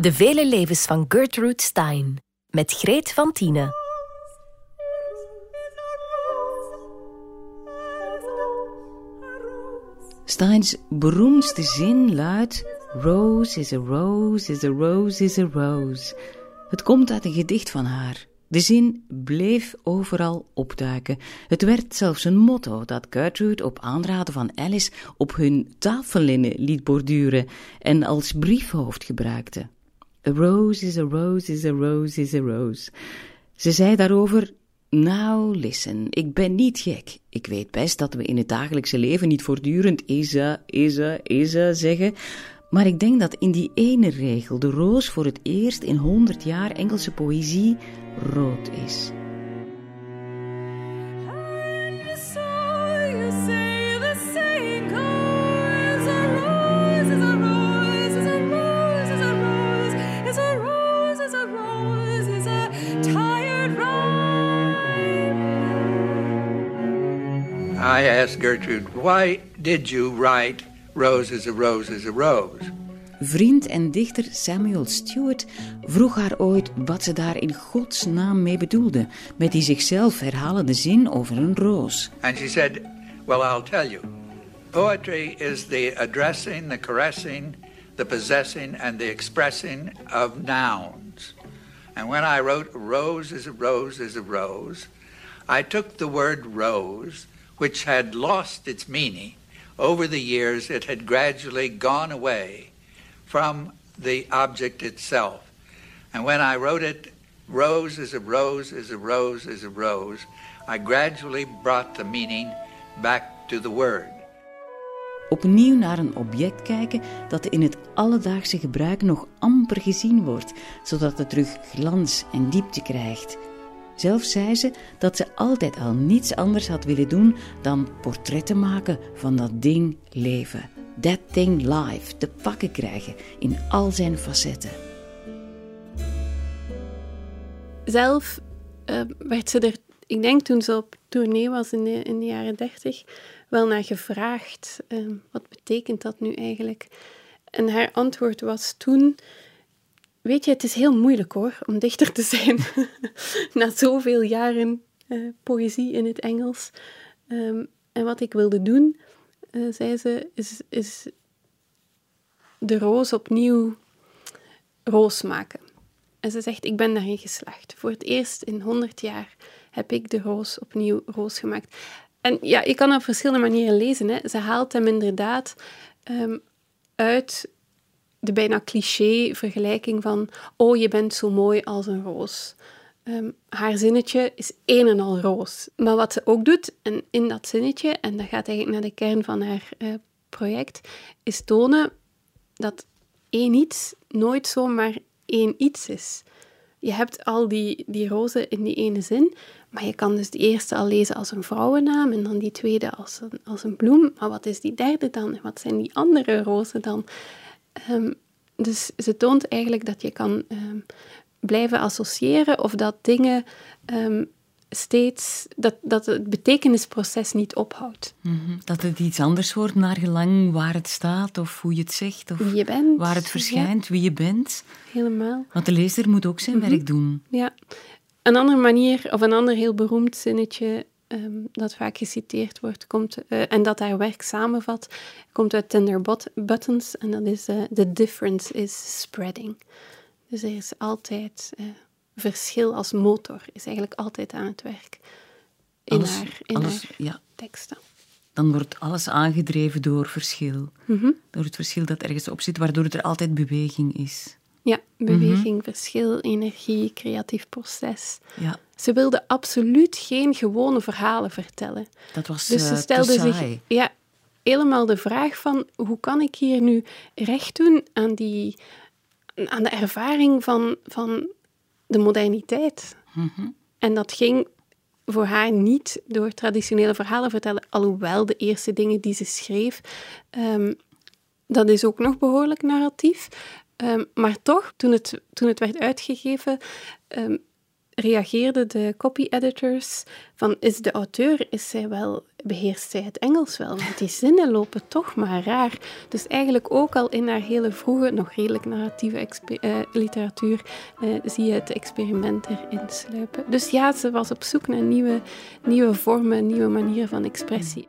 A: De vele levens van Gertrude Stein met Greet van.
C: Steins beroemdste zin luidt: Rose is a rose, is a rose, is a rose. Het komt uit een gedicht van haar. De zin bleef overal opduiken. Het werd zelfs een motto dat Gertrude op aanraden van Alice op hun tafellinnen liet borduren en als briefhoofd gebruikte. A rose is a rose, is a rose, is a rose. Ze zei daarover: Nou, listen, ik ben niet gek. Ik weet best dat we in het dagelijkse leven niet voortdurend Isa, Isa, Isa zeggen. Maar ik denk dat in die ene regel de roos voor het eerst in honderd jaar Engelse poëzie rood is.
I: I asked Gertrude, why did you write Rose is a Rose is a Rose?
C: Vriend en dichter Samuel Stewart vroeg haar ooit wat ze daar in godsnaam mee bedoelde, met die zichzelf herhalende zin over een roos.
I: And she said, Well, I'll tell you. Poetry is the addressing, the caressing, the possessing, and the expressing of nouns. And when I wrote Rose is a Rose is a Rose, I took the word rose, which had lost its meaning. Over the years, it had gradually gone away from the object itself. And when I wrote it, rose is a rose is a rose is a rose, I gradually brought the meaning back to the word.
C: Opnieuw naar een object kijken dat in het alledaagse gebruik nog amper gezien wordt, zodat het terug glans en diepte krijgt. Zelf zei ze dat ze altijd al niets anders had willen doen dan portretten maken van dat ding leven. That thing live, te pakken krijgen in al zijn facetten.
E: Zelf uh, werd ze er, ik denk toen ze op tournee was in de, jaren dertig, wel naar gevraagd. Uh, wat betekent dat nu eigenlijk? En haar antwoord was toen Weet je, het is heel moeilijk hoor, om dichter te zijn. Na zoveel jaren uh, poëzie in het Engels. Um, en wat ik wilde doen, uh, zei ze, is, is de roos opnieuw roos maken. En ze zegt, ik ben daarin geslaagd. Voor het eerst in honderd jaar heb ik de roos opnieuw roos gemaakt. En ja, je kan op verschillende manieren lezen. Hè. Ze haalt hem inderdaad um, uit de bijna cliché vergelijking van oh, je bent zo mooi als een roos. Um, haar zinnetje is een en al roos. Maar wat ze ook doet, en in dat zinnetje, en dat gaat eigenlijk naar de kern van haar uh, project, is tonen dat één iets nooit zomaar één iets is. Je hebt al die, die rozen in die ene zin, maar je kan dus die eerste al lezen als een vrouwennaam en dan die tweede als een, als een bloem. Maar wat is die derde dan? En wat zijn die andere rozen dan? Um, dus ze toont eigenlijk dat je kan um, blijven associëren of dat dingen um, steeds dat, dat het betekenisproces niet ophoudt.
C: Mhm. Dat het iets anders wordt naar gelang waar het staat of hoe je het zegt of
E: wie je bent,
C: waar het verschijnt, wie je bent.
E: Helemaal.
C: Want de lezer moet ook zijn werk doen.
E: Ja. Een andere manier, of een ander heel beroemd zinnetje Ehm, dat vaak geciteerd wordt, komt, uh, en dat haar werk samenvat, komt uit Tender Buttons. En dat is uh, The difference is spreading. Dus er is altijd uh, verschil als motor, is eigenlijk altijd aan het werk. In
C: alles,
E: haar, in
C: alles,
E: haar
C: ja.
E: teksten.
C: Dan wordt alles aangedreven door verschil.
E: Mm -hmm.
C: Door het verschil dat ergens op zit, waardoor er altijd beweging is.
E: Ja, beweging, verschil, energie, creatief proces.
C: Ja.
E: Ze wilde absoluut geen gewone verhalen vertellen.
C: Dat was
E: dus ze
C: uh,
E: stelde zich ja, helemaal de vraag van hoe kan ik hier nu recht doen aan, die, aan de ervaring van, van de moderniteit.
C: Mm -hmm.
E: En dat ging voor haar niet door traditionele verhalen vertellen, alhoewel de eerste dingen die ze schreef, um, dat is ook nog behoorlijk narratief. Um, maar toch, toen het, toen het werd uitgegeven, um, reageerden de copy-editors van is de auteur, is zij wel, beheerst zij het Engels wel? Want die zinnen lopen toch maar raar. Dus eigenlijk ook al in haar hele vroege, nog redelijk narratieve uh, literatuur, uh, zie je het experiment erin sluipen. Dus ja, ze was op zoek naar nieuwe, nieuwe vormen, nieuwe manieren van expressie.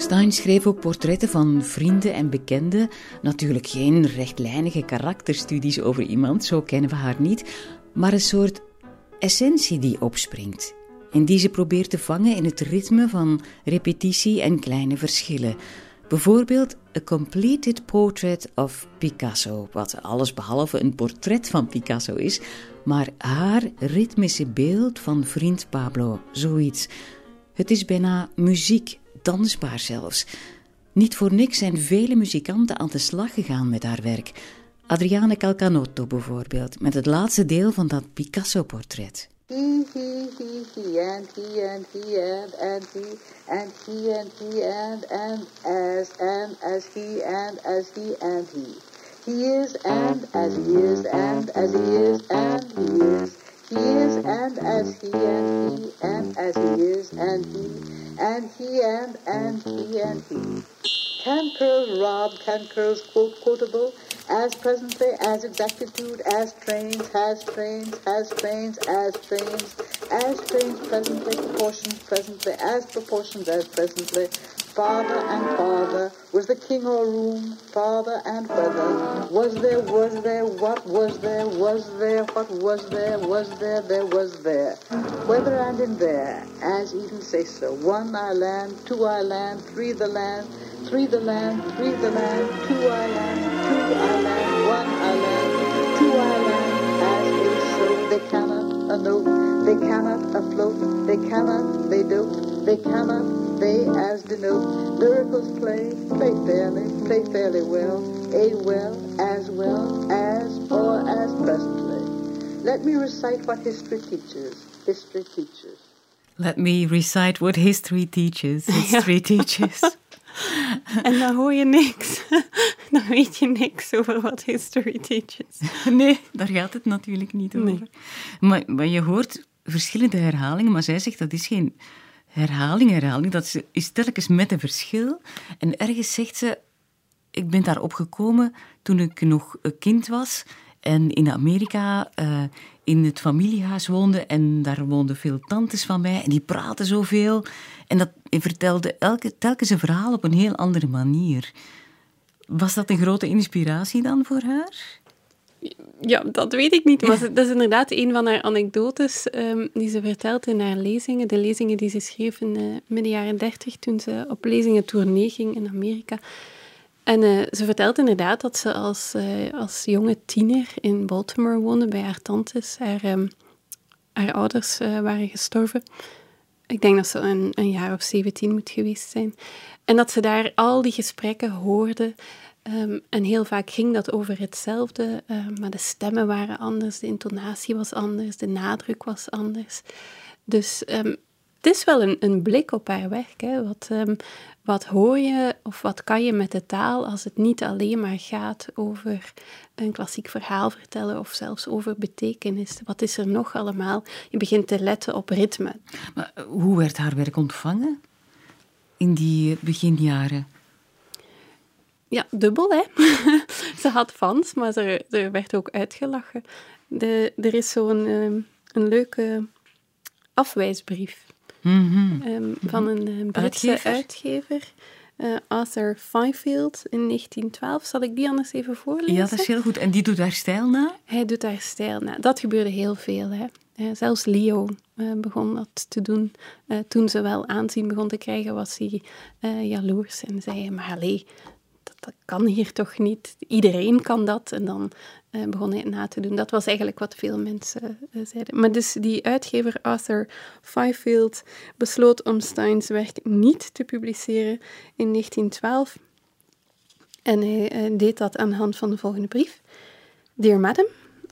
C: Stein schreef ook portretten van vrienden en bekenden. Natuurlijk geen rechtlijnige karakterstudies over iemand, zo kennen we haar niet, maar een soort essentie die opspringt. En die ze probeert te vangen in het ritme van repetitie en kleine verschillen. Bijvoorbeeld A Completed Portrait of Picasso, wat allesbehalve een portret van Picasso is, maar haar ritmische beeld van vriend Pablo, zoiets. Het is bijna muziek dansbaar zelfs. Niet voor niks zijn vele muzikanten aan de slag gegaan met haar werk. Adriane Calcanotto bijvoorbeeld, met het laatste deel van dat Picasso-portret.
B: Is, and, as he is, and, as he is, and he is. He is, and, as he, and he, and, as he is, and he, and he, and, and he, and he. Can curls rob, can curls quote, quotable, as presently, as exactitude, as trains, has trains, has trains, as trains, as trains presently, proportions presently, as proportions as presently, father and father, was the king or room, father and whether, was there, was there, what was there, was there, what was there, was there, there was there, whether and in there, as Eden say so, one I land, two I land, three the land, three the land, three the land, two I land, two I land, one I land, two I land, as is so, they cannot a note, cannot afloat, they cannot, they don't, they cannot, they as denote, miracles play, play fairly, play fairly well, a well, as well, as, or as presently. Let me recite what history teaches, history teaches.
C: Let me recite what history teaches, history teaches.
E: En dan hoor je niks. Dan weet je niks over wat history teaches.
C: Nee, daar gaat het natuurlijk niet over.
E: Nee.
C: Maar, maar je hoort verschillende herhalingen, maar zij zegt dat is geen herhaling, herhaling. Dat is telkens met een verschil. En ergens zegt ze, ik ben daarop gekomen toen ik nog een kind was en in Amerika uh, in het familiehuis woonde. En daar woonden veel tantes van mij en die praten zoveel. En dat vertelde elke, telkens een verhaal op een heel andere manier. Was dat een grote inspiratie dan voor haar?
E: Ja, dat weet ik niet. Maar dat is inderdaad een van haar anekdotes um, die ze vertelt in haar lezingen. De lezingen die ze schreef in uh, midden jaren dertig, toen ze op lezingen tournee ging in Amerika. En uh, ze vertelt inderdaad dat ze als, uh, als jonge tiener in Baltimore woonde bij haar tantes. Haar, um, haar ouders waren gestorven. Ik denk dat ze een, een jaar of zeventien moet geweest zijn. En dat ze daar al die gesprekken hoorde. Um, en heel vaak ging dat over hetzelfde, uh, maar de stemmen waren anders, de intonatie was anders, de nadruk was anders. Dus um, het is wel een, een blik op haar werk. Hè. Wat, ehm, wat hoor je of wat kan je met de taal als het niet alleen maar gaat over een klassiek verhaal vertellen of zelfs over betekenis? Wat is er nog allemaal? Je begint te letten op ritme.
C: Maar eh, hoe werd haar werk ontvangen in die beginjaren?
E: Ja, dubbel hè. Ze had fans, maar er werd ook uitgelachen. De, er is zo'n um, een leuke afwijsbrief
C: Mhm.
E: um, van een, een Britse uitgever, uitgever uh, Arthur Fifield in 1912. Zal ik die anders even voorlezen?
C: Ja, dat is heel goed. En die doet haar stijl na?
E: Hij doet haar stijl na. Dat gebeurde heel veel. Hè. Uh, zelfs Leo uh, begon dat te doen. toen ze wel aanzien begon te krijgen, was hij jaloers en zei: Maar allee, dat kan hier toch niet? Iedereen kan dat. En dan uh, begon hij het na te doen. Dat was eigenlijk wat veel mensen uh, zeiden. Maar dus die uitgever Arthur Fifield besloot om Steins werk niet te publiceren in 1912. En hij uh, deed dat aan de hand van de volgende brief. Dear Madam,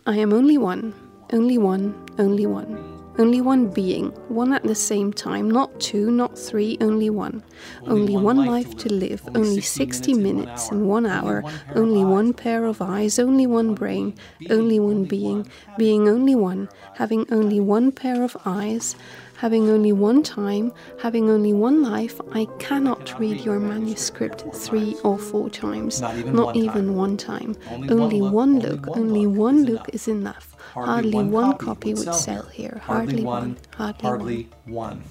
E: I am only one, only one, only one. Only one being, one at the same time, not two, not three, only one. Only, only one, one life to live, only 60 minutes in one hour, only one pair of eyes, only one brain, only one being, being only one, having only one pair of eyes, having only one time, having only one life, I cannot read your manuscript three or four times, not even, one, time. Only, only one, look, only, only one look is enough. Hardly, hardly one, one, copy, copy would sell, sell here. Hardly, hardly one. Hardly, hardly one.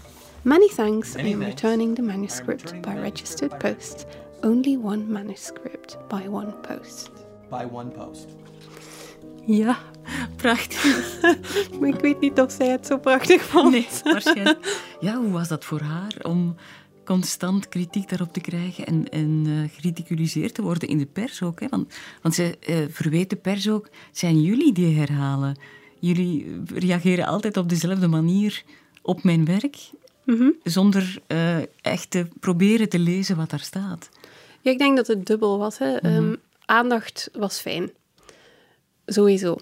E: Many thanks. Many I am thanks. returning the manuscript by registered post. Only one manuscript by one post.
J: By one post.
E: Ja, prachtig. maar ik weet niet of zij het zo prachtig vond.
C: Nee, waarschijnlijk. Ja, hoe was dat voor haar om um, constant kritiek daarop te krijgen en, en uh, geridiculiseerd te worden in de pers ook. Hè? Want, want ze uh, verweet de pers ook, zijn jullie die herhalen? Jullie reageren altijd op dezelfde manier op mijn werk, mm -hmm. zonder uh, echt te proberen te lezen wat daar staat.
E: Ja, ik denk dat het dubbel was. Hè. Mm -hmm. um, aandacht was fijn. Sowieso.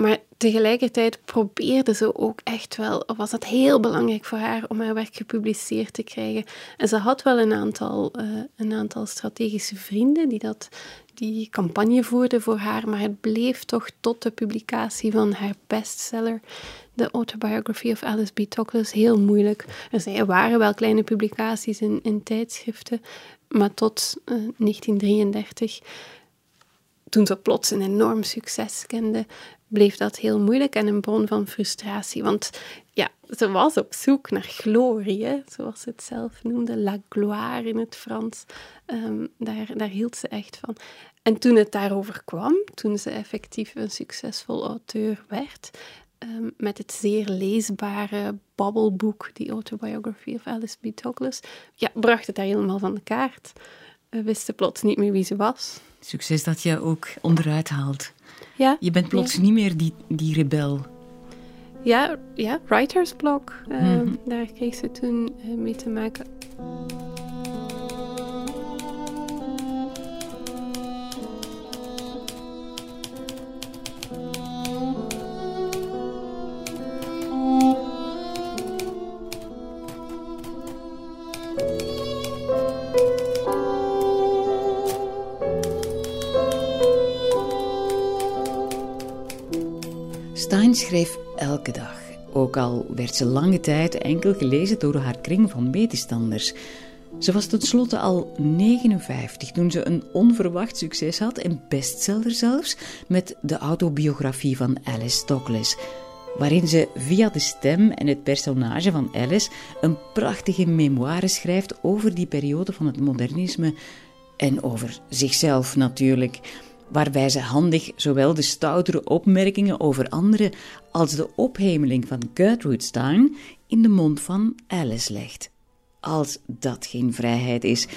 E: Maar tegelijkertijd probeerde ze ook echt wel, of was dat heel belangrijk voor haar om haar werk gepubliceerd te krijgen. En ze had wel een aantal, uh, een aantal strategische vrienden die dat, die campagne voerden voor haar, maar het bleef toch tot de publicatie van haar bestseller, The Autobiography of Alice B. Toklas, heel moeilijk. Er waren wel kleine publicaties in, in tijdschriften, maar tot uh, 1933 toen ze plots een enorm succes kende, bleef dat heel moeilijk en een bron van frustratie. Want ja, ze was op zoek naar glorie, zoals ze het zelf noemde, la gloire in het Frans. Um, daar, daar hield ze echt van. En toen het daarover kwam, toen ze effectief een succesvol auteur werd, um, met het zeer leesbare babbelboek, The Autobiography of Alice B. Douglas, ja, bracht het daar helemaal van de kaart. We wisten plots niet meer wie ze was.
C: Succes dat je ook onderuit haalt.
E: Ja.
C: Je bent plots ja. niet meer die, die rebel.
E: Ja, ja writersblog. Uh, mm -hmm. Daar kreeg ze toen uh, mee te maken.
C: Ook al werd ze lange tijd enkel gelezen door haar kring van medestanders. Ze was tenslotte al 59 toen ze een onverwacht succes had en bestseller zelfs met de autobiografie van Alice Douglas, waarin ze via de stem en het personage van Alice een prachtige memoire schrijft over die periode van het modernisme en over zichzelf natuurlijk waarbij ze handig zowel de stoutere opmerkingen over anderen als de ophemeling van Gertrude Stein in de mond van Alice legt. Als dat geen vrijheid is,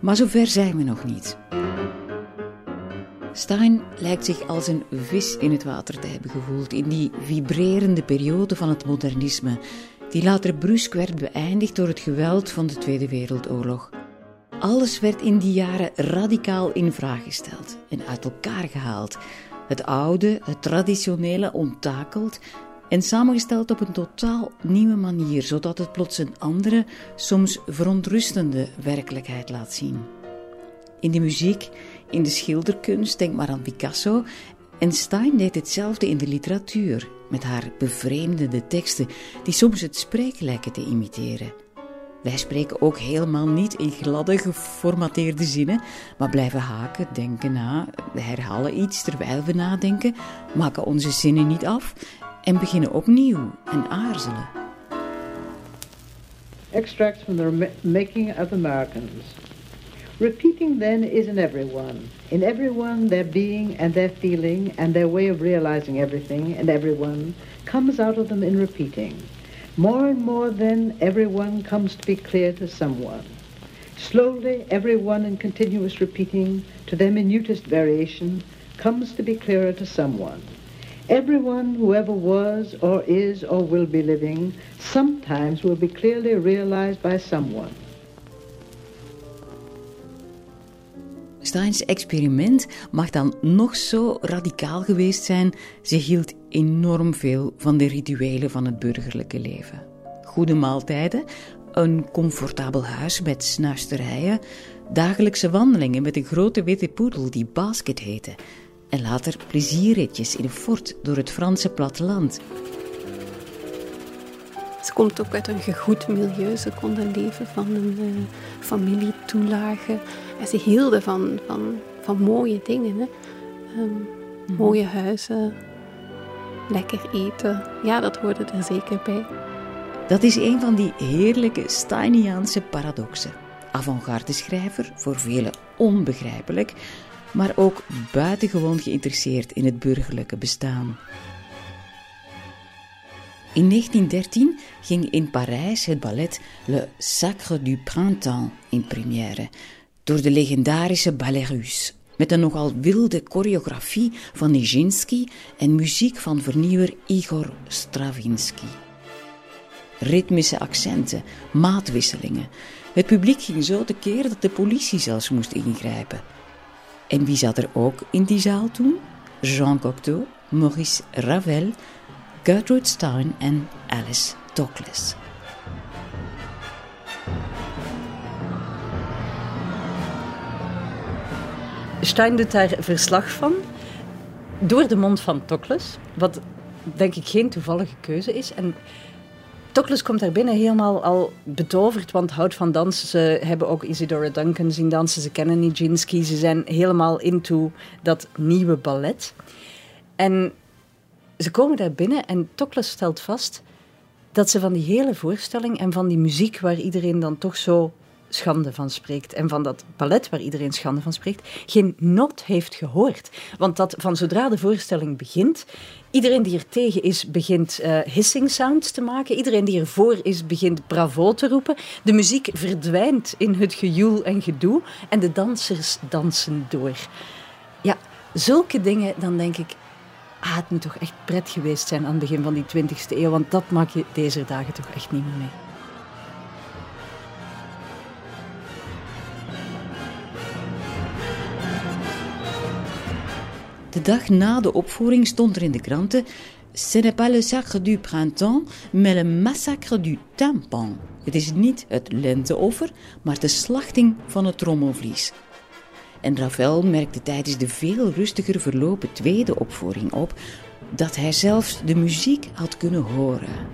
C: maar zover zijn we nog niet. Stein lijkt zich als een vis in het water te hebben gevoeld in die vibrerende periode van het modernisme, die later brusk werd beëindigd door het geweld van de Tweede Wereldoorlog. Alles werd in die jaren radicaal in vraag gesteld en uit elkaar gehaald. Het oude, het traditionele onttakeld en samengesteld op een totaal nieuwe manier, zodat het plots een andere, soms verontrustende werkelijkheid laat zien. In de muziek, in de schilderkunst, denk maar aan Picasso. En Stein deed hetzelfde in de literatuur, met haar bevreemdende teksten, die soms het spreken lijken te imiteren. Wij spreken ook helemaal niet in gladde, geformateerde zinnen, maar blijven haken, denken na, herhalen iets terwijl we nadenken, maken onze zinnen niet af en beginnen opnieuw en aarzelen.
B: Extracts from the making of Americans. Repeating then is in everyone. In everyone, their being and their feeling and their way of realizing everything and everyone comes out of them in repeating. More and more then, everyone comes to be clear to someone. Slowly, everyone in continuous repeating, to their minutest variation, comes to be clearer to someone. Everyone who ever was or is or will be living sometimes will be clearly realized by someone.
C: Steins experiment mag dan nog zo radicaal geweest zijn, ze hield enorm veel van de rituelen van het burgerlijke leven. Goede maaltijden, een comfortabel huis met snuisterijen, dagelijkse wandelingen met een grote witte poedel die Basket heette, en later plezierritjes in een fort door het Franse platteland.
E: Ze komt ook uit een gegoed milieu. Ze konden leven van een uh, familietoelage. En ze hielden van, van, van mooie dingen. Hè. Um, Mooie huizen, lekker eten. Ja, dat hoorde er zeker bij.
C: Dat is een van die heerlijke Steiniaanse paradoxen. Avant-garde schrijver, voor velen onbegrijpelijk, maar ook buitengewoon geïnteresseerd in het burgerlijke bestaan. In 1913 ging in Parijs het ballet Le Sacre du Printemps in première door de legendarische Ballet Russe, met een nogal wilde choreografie van Nijinsky en muziek van vernieuwer Igor Stravinsky. Ritmische accenten, maatwisselingen. Het publiek ging zo tekeer dat de politie zelfs moest ingrijpen. En wie zat er ook in die zaal toen? Jean Cocteau, Maurice Ravel, Gertrude Stein en Alice Douglas.
F: Stein doet daar verslag van door de mond van Tokles, wat denk ik geen toevallige keuze is. En Tokles komt daar binnen helemaal al betoverd, want houdt van dansen. Ze hebben ook Isidora Duncan zien dansen, ze kennen Nijinsky, ze zijn helemaal into dat nieuwe ballet. En ze komen daar binnen en Tokles stelt vast dat ze van die hele voorstelling en van die muziek waar iedereen dan toch zo schande van spreekt en van dat ballet waar iedereen schande van spreekt, geen not heeft gehoord. Want dat van zodra de voorstelling begint, iedereen die er tegen is, begint uh, hissing sounds te maken. Iedereen die ervoor is, begint bravo te roepen. De muziek verdwijnt in het gejoel en gedoe en de dansers dansen door. Ja, zulke dingen, dan denk ik, ah, het moet toch echt pret geweest zijn aan het begin van die 20e eeuw, want dat maak je deze dagen toch echt niet meer mee.
C: De dag na de opvoering stond er in de kranten: Ce n'est pas le sacre du printemps, mais le massacre du tympan. Het is niet het lenteoffer, maar de slachting van het trommelvlies. En Ravel merkte tijdens de veel rustiger verlopen tweede opvoering op dat hij zelfs de muziek had kunnen horen.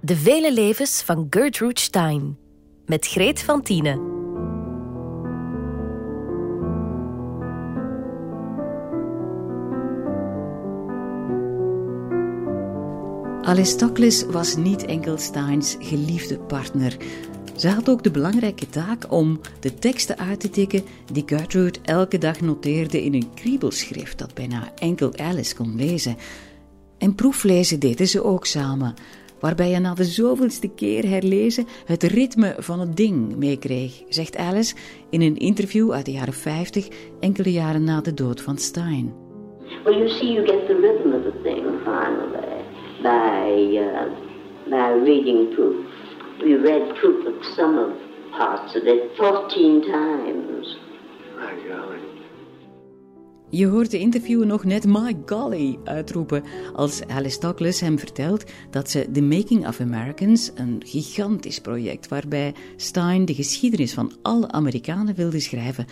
A: De vele levens van Gertrude Stein met Greet van Tienen.
C: Alice Douglas was niet enkel Steins geliefde partner. Ze had ook de belangrijke taak om de teksten uit te tikken die Gertrude elke dag noteerde in een kriebelschrift dat bijna enkel Alice kon lezen. En proeflezen deden ze ook samen, waarbij je na de zoveelste keer herlezen het ritme van het ding meekreeg, zegt Alice in een interview uit de jaren 50, enkele jaren na de dood van Stein.
J: Well, you see, you get the rhythm. By, uh, by reading proofs. We read through some of parts of it 14 times.
K: My golly.
C: Je hoort de interviewer nog net My golly uitroepen als Alice Douglas hem vertelt dat ze The Making of Americans, een gigantisch project waarbij Stein de geschiedenis van alle Amerikanen wilde schrijven,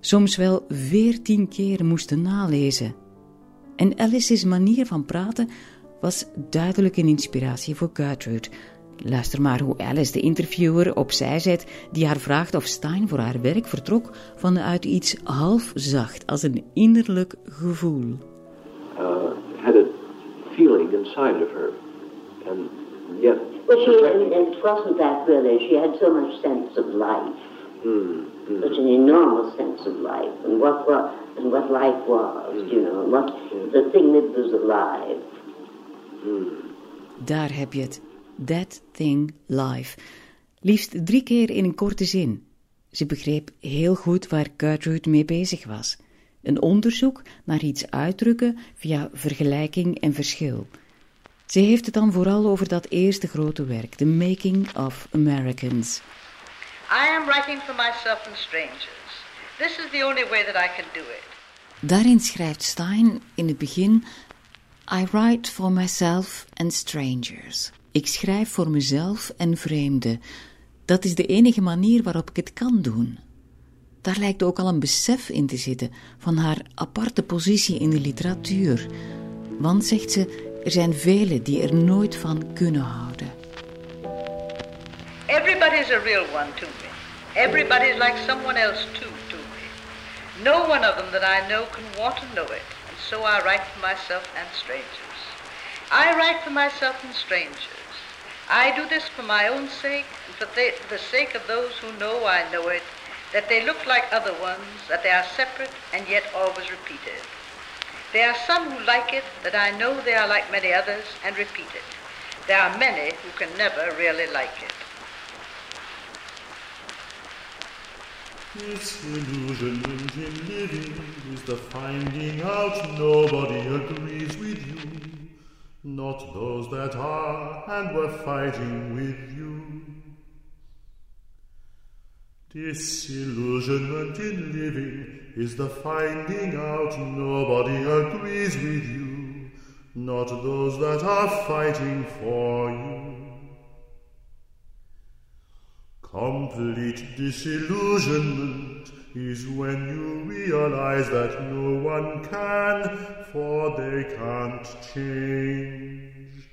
C: soms wel veertien keer moesten nalezen. En Alice's manier van praten was duidelijk een inspiratie voor Gertrude. Luister maar hoe Alice de interviewer opzij zet die haar vraagt of Stein voor haar werk vertrok vanuit iets half zacht als een innerlijk gevoel.
K: Uh, had a feeling inside of her. And yet...
J: Well, she, and it wasn't that really. She had so much sense of life.
K: Mm, mm.
J: Such an enormous sense of life and what, what, and what life was, you know, and what the thing that was alive.
C: Daar heb je het. That thing live. Liefst drie keer in een korte zin. Ze begreep heel goed waar Gertrude mee bezig was. Een onderzoek naar iets uitdrukken via vergelijking en verschil. Ze heeft het dan vooral over dat eerste grote werk, The Making of Americans.
L: I am writing for myself and strangers. This is the only way that I can do it.
C: Daarin schrijft Stein in het begin: I write for myself and strangers. Ik schrijf voor mezelf en vreemden. Dat is de enige manier waarop ik het kan doen. Daar lijkt ook al een besef in te zitten van haar aparte positie in de literatuur. Want, zegt ze, er zijn velen die er nooit van kunnen houden.
L: Everybody's a real one to me. Everybody's like someone else too to me. No one of them that I know can want to know it, so I write for myself and strangers. I write for myself and strangers. I do this for my own sake, and for the, the sake of those who know I know it, that they look like other ones, that they are separate and yet always repeated. There are some who like it, that I know they are like many others, and repeat it. There are many who can never really like it.
M: Disillusionment in is the finding out nobody agrees with you. Not those that are and were fighting with you. Disillusionment in living is the finding out nobody agrees with you. Not those that are fighting for you. Complete disillusionment is when you realize that no one can, for they can't change.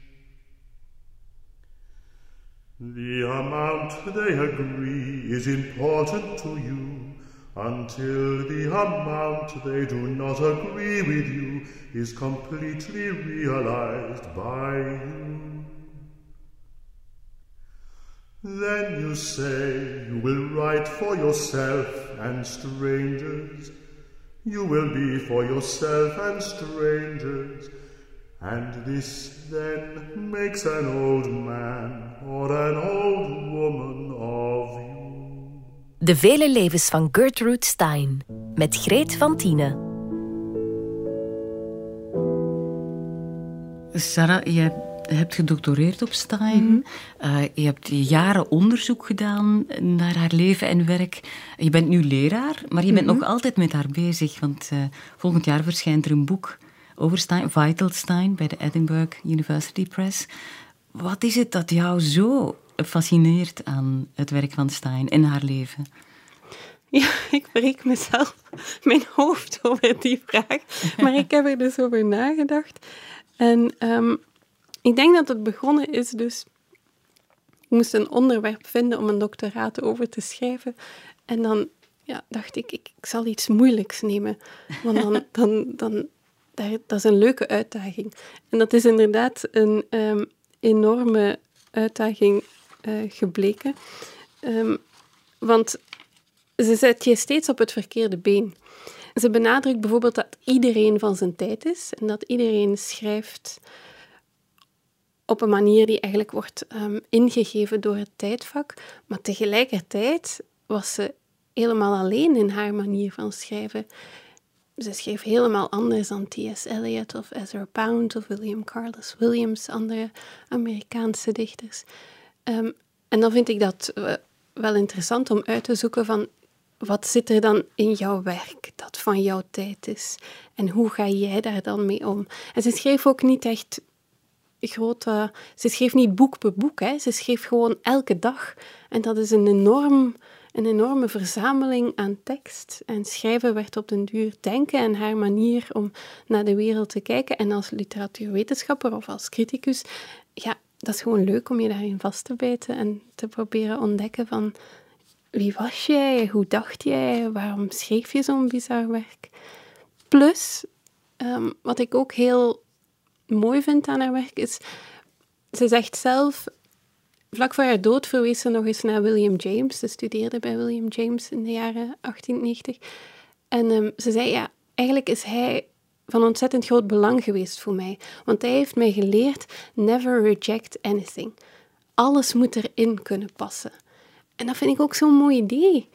M: The amount they agree is important to you until the amount they do not agree with you is completely realized by you. Then you say you will write for yourself and strangers. You will be for yourself and strangers. And this then makes an old man or an old woman of you.
A: De vele levens van Gertrude Stein met Greet van Tiene.
C: Sarah, je hebt gedoctoreerd op Stein. Uh, je hebt jaren onderzoek gedaan naar haar leven en werk. Je bent nu leraar, maar je bent nog altijd met haar bezig. Want uh, volgend jaar verschijnt er een boek over Stein, Vital Stein, bij de Edinburgh University Press. Wat is het dat jou zo fascineert aan het werk van Stein en haar leven?
E: Ja, ik breek mezelf mijn hoofd over die vraag. Maar ik heb er dus over nagedacht. En um, ik denk dat het begonnen is dus... Ik moest een onderwerp vinden om een doctoraat over te schrijven. En dan ja, dacht ik, ik, ik zal iets moeilijks nemen. Want dan, dan, dan, dat is een leuke uitdaging. En dat is inderdaad een um, enorme uitdaging uh, gebleken. Um, want ze zet je steeds op het verkeerde been. Ze benadrukt bijvoorbeeld dat iedereen van zijn tijd is en dat iedereen schrijft op een manier die eigenlijk wordt um, ingegeven door het tijdvak. Maar tegelijkertijd was ze helemaal alleen in haar manier van schrijven. Ze schreef helemaal anders dan T.S. Eliot of Ezra Pound of William Carlos Williams, andere Amerikaanse dichters. Um, En dan vind ik dat eh, wel interessant om uit te zoeken van wat zit er dan in jouw werk dat van jouw tijd is? En hoe ga jij daar dan mee om? En ze schreef ook niet echt grote... Ze schreef niet boek per boek, hè. ze schreef gewoon elke dag. En dat is een, enorm, een enorme verzameling aan tekst. En schrijven werd op den duur denken en haar manier om naar de wereld te kijken. En als literatuurwetenschapper of als criticus, ja, dat is gewoon leuk om je daarin vast te bijten en te proberen ontdekken van wie was jij, hoe dacht jij, waarom schreef je zo'n bizar werk. Plus, ehm, wat ik ook heel mooi vind aan haar werk is, ze zegt zelf, vlak voor haar dood verwees ze nog eens naar William James. Ze studeerde bij William James in de jaren 1890. En ehm, ze zei, ja, eigenlijk is hij van ontzettend groot belang geweest voor mij. Want hij heeft mij geleerd, never reject anything. Alles moet erin kunnen passen. En dat vind ik ook zo'n mooi idee.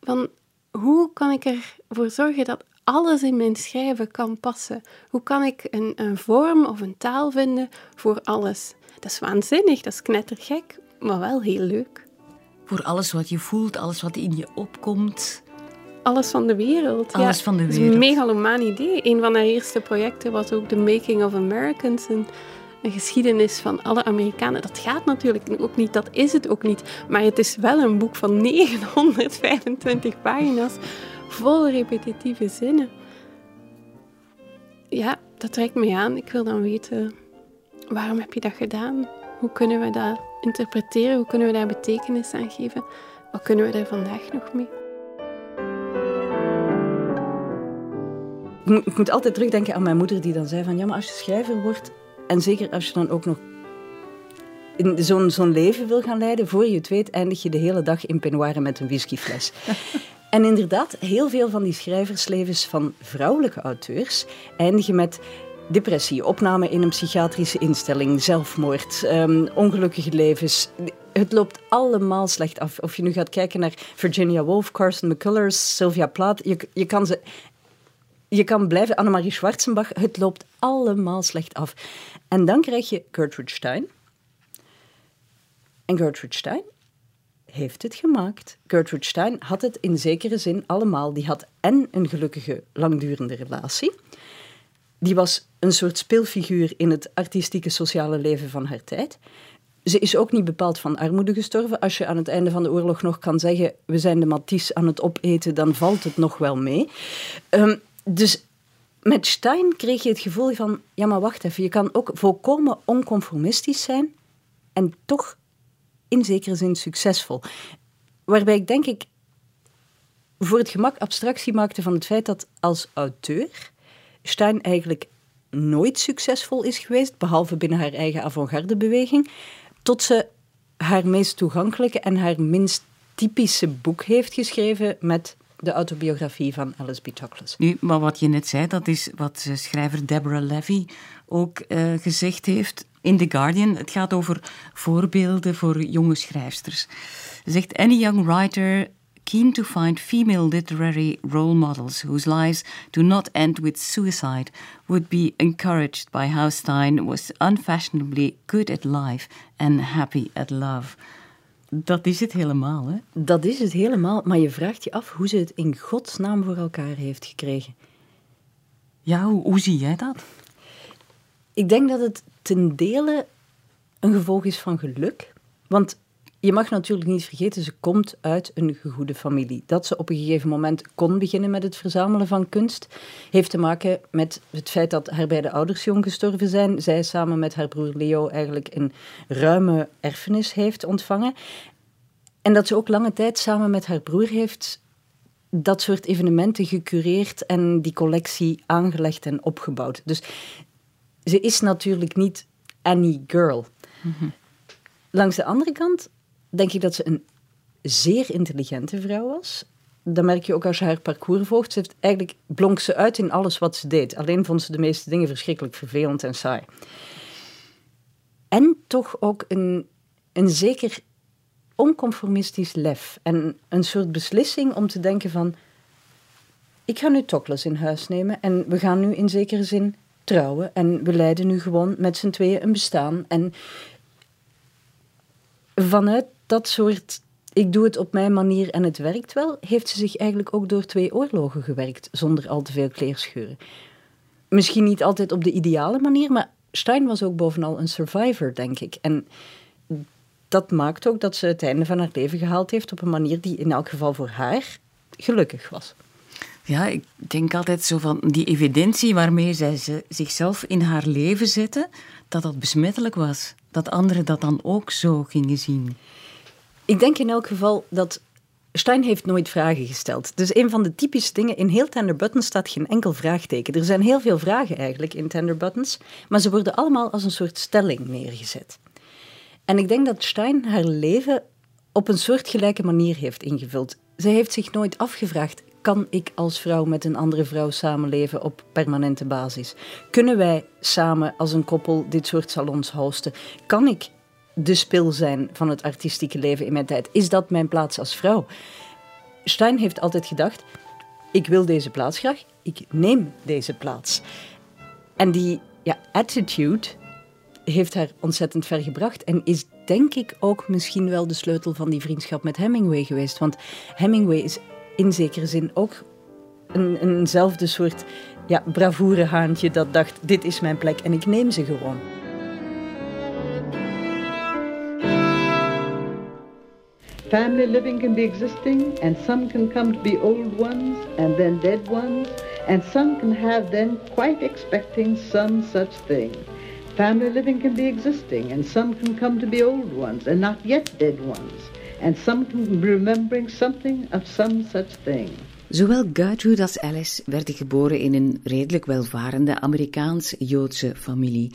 E: Van hoe kan ik ervoor zorgen dat alles in mijn schrijven kan passen? Hoe kan ik een, een vorm of een taal vinden voor alles? Dat is waanzinnig, dat is knettergek, maar wel heel leuk.
C: Voor alles wat je voelt, alles wat in je opkomt.
E: Alles van de wereld.
C: Alles van de wereld. Dat
E: is een megalomaan idee. Een van haar eerste projecten was ook The Making of Americans. Een, een geschiedenis van alle Amerikanen. Dat gaat natuurlijk ook niet, dat is het ook niet. Maar het is wel een boek van 925 pagina's, vol repetitieve zinnen. Ja, dat trekt me aan. Ik wil dan weten, waarom heb je dat gedaan? Hoe kunnen we dat interpreteren? Hoe kunnen we daar betekenis aan geven? Wat kunnen we er vandaag nog mee?
F: Ik moet altijd terugdenken aan mijn moeder die dan zei van ja, maar als je schrijver wordt en zeker als je dan ook nog in zo'n zo'n leven wil gaan leiden, voor je het weet eindig je de hele dag in peignoir met een whiskyfles. en inderdaad, heel veel van die schrijverslevens van vrouwelijke auteurs eindigen met depressie, opname in een psychiatrische instelling, zelfmoord, um, ongelukkige levens. Het loopt allemaal slecht af. Of je nu gaat kijken naar Virginia Woolf, Carson McCullers, Sylvia Plath, je, je kan ze je kan blijven, Annemarie Schwarzenbach, het loopt allemaal slecht af. En dan krijg je Gertrude Stein. En Gertrude Stein heeft het gemaakt. Gertrude Stein had het in zekere zin allemaal. Die had en een gelukkige, langdurende relatie. Die was een soort speelfiguur in het artistieke sociale leven van haar tijd. Ze is ook niet bepaald van armoede gestorven. Als je aan het einde van de oorlog nog kan zeggen: we zijn de Matisse aan het opeten, dan valt het nog wel mee. Um, dus met Stein kreeg je het gevoel van, ja maar wacht even, je kan ook volkomen onconformistisch zijn en toch in zekere zin succesvol. Waarbij ik denk ik voor het gemak abstractie maakte van het feit dat als auteur Stein eigenlijk nooit succesvol is geweest, behalve binnen haar eigen avant-garde beweging, tot ze haar meest toegankelijke en haar minst typische boek heeft geschreven met de autobiografie van Alice B. Toklas.
C: Nu, maar wat je net zei, dat is wat schrijver Deborah Levy ook uh, gezegd heeft in The Guardian. Het gaat over voorbeelden voor jonge schrijfsters. Zegt any young writer keen to find female literary role models whose lives do not end with suicide would be encouraged by how Stein was unfashionably good at life and happy at love. Dat is het helemaal, hè?
F: Dat is het helemaal, maar je vraagt je af hoe ze het in godsnaam voor elkaar heeft gekregen.
C: Ja, hoe, hoe zie jij dat?
F: Ik denk dat het ten dele een gevolg is van geluk. Want je mag natuurlijk niet vergeten, ze komt uit een gegoede familie. Dat ze op een gegeven moment kon beginnen met het verzamelen van kunst, heeft te maken met het feit dat haar beide ouders jong gestorven zijn. Zij samen met haar broer Leo eigenlijk een ruime erfenis heeft ontvangen. En dat ze ook lange tijd samen met haar broer heeft dat soort evenementen gecureerd en die collectie aangelegd en opgebouwd. Dus ze is natuurlijk niet any girl. Mhm. Langs de andere kant denk ik dat ze een zeer intelligente vrouw was. Dat merk je ook als je haar parcours volgt. Ze heeft, eigenlijk blonk ze uit in alles wat ze deed. Alleen vond ze de meeste dingen verschrikkelijk vervelend en saai. En toch ook een, een zeker onconformistisch lef. En een soort beslissing om te denken van... Ik ga nu Toklas in huis nemen en we gaan nu in zekere zin trouwen. En we leiden nu gewoon met z'n tweeën een bestaan. En vanuit dat soort ik doe het op mijn manier en het werkt wel, heeft ze zich eigenlijk ook door twee oorlogen gewerkt, zonder al te veel kleerscheuren. Misschien niet altijd op de ideale manier, maar Stein was ook bovenal een survivor, denk ik. En dat maakt ook dat ze het einde van haar leven gehaald heeft op een manier die in elk geval voor haar gelukkig was.
C: Ja, ik denk altijd zo van die evidentie waarmee zij zichzelf in haar leven zette, dat dat besmettelijk was. Dat anderen dat dan ook zo gingen zien.
F: Ik denk in elk geval dat Stein heeft nooit vragen gesteld. Dus een van de typische dingen, in heel Tender Buttons staat geen enkel vraagteken. Er zijn heel veel vragen eigenlijk in Tender Buttons, maar ze worden allemaal als een soort stelling neergezet. En ik denk dat Stein haar leven op een soortgelijke manier heeft ingevuld. Zij heeft zich nooit afgevraagd: kan ik als vrouw met een andere vrouw samenleven op permanente basis? Kunnen wij samen als een koppel dit soort salons hosten? Kan ik de spil zijn van het artistieke leven in mijn tijd? Is dat mijn plaats als vrouw? Stein heeft altijd gedacht: ik wil deze plaats graag, ik neem deze plaats. En die ja, attitude heeft haar ontzettend ver gebracht en is denk ik ook misschien wel de sleutel van die vriendschap met Hemingway geweest. Want Hemingway is in zekere zin ook een, eenzelfde soort ja, bravoerehaantje dat dacht: dit is mijn plek en ik neem ze gewoon.
B: Family living can be existing, and some can come to be old ones and then dead ones, and some can have then quite expecting some such thing. Family living can be existing, and some can come to be old ones and not yet dead ones, and some remembering something of some such thing.
C: Zowel Gertrude als Alice werden geboren in een redelijk welvarende Amerikaans-Joodse familie.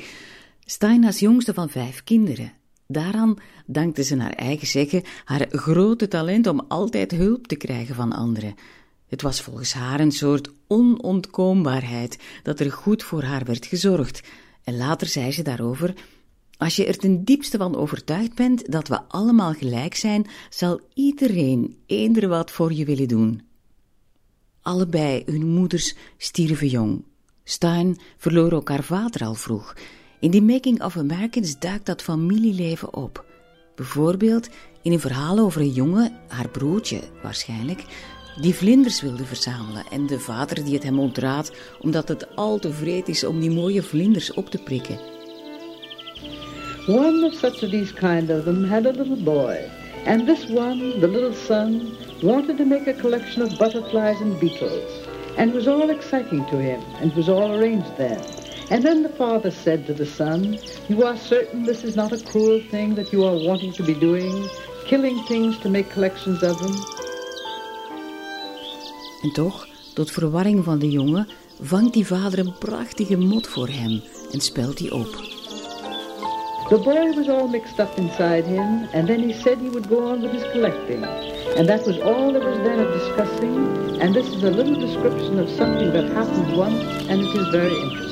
C: Stein als jongste van vijf kinderen. Daaraan dankte ze naar eigen zeggen haar grote talent om altijd hulp te krijgen van anderen. Het was volgens haar een soort onontkoombaarheid dat er goed voor haar werd gezorgd. En later zei ze daarover: Als je er ten diepste van overtuigd bent dat we allemaal gelijk zijn, zal iedereen eender wat voor je willen doen. Allebei hun moeders stierven jong. Stein verloor ook haar vader al vroeg. In die Making of Americans duikt dat familieleven op. Bijvoorbeeld in een verhaal over een jongen, haar broertje waarschijnlijk, die vlinders wilde verzamelen en de vader die het hem ontraadt omdat het al te vreed is om die mooie vlinders op te prikken.
B: One of such of these kind of them had a little boy, and this one, the little son, wanted to make a collection of butterflies and beetles, and it was all exciting to him, and it was all arranged then. And then the father said to the son, You are certain this is not a cruel thing that you are wanting to be doing, killing things to make collections of them?
C: En toch, tot verwarring van de jongen, vangt die vader een prachtige mot voor hem en spelt die op.
B: The boy was all mixed up inside him, and then he said he would go on with his collecting. And that was all there was then of discussing, and this is a little description of something that happened once, and it is very interesting.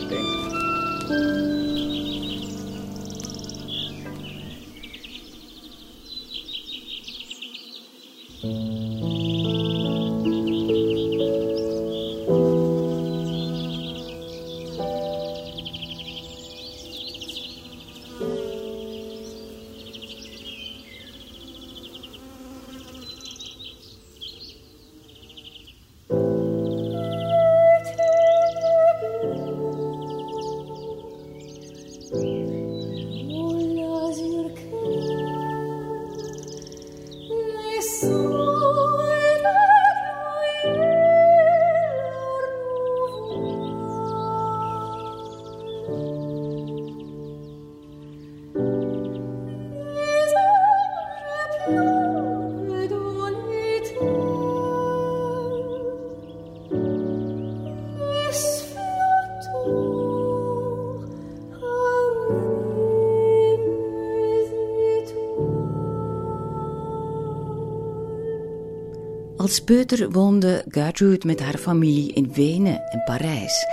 C: Als peuter woonde Gertrude met haar familie in Wenen en Parijs.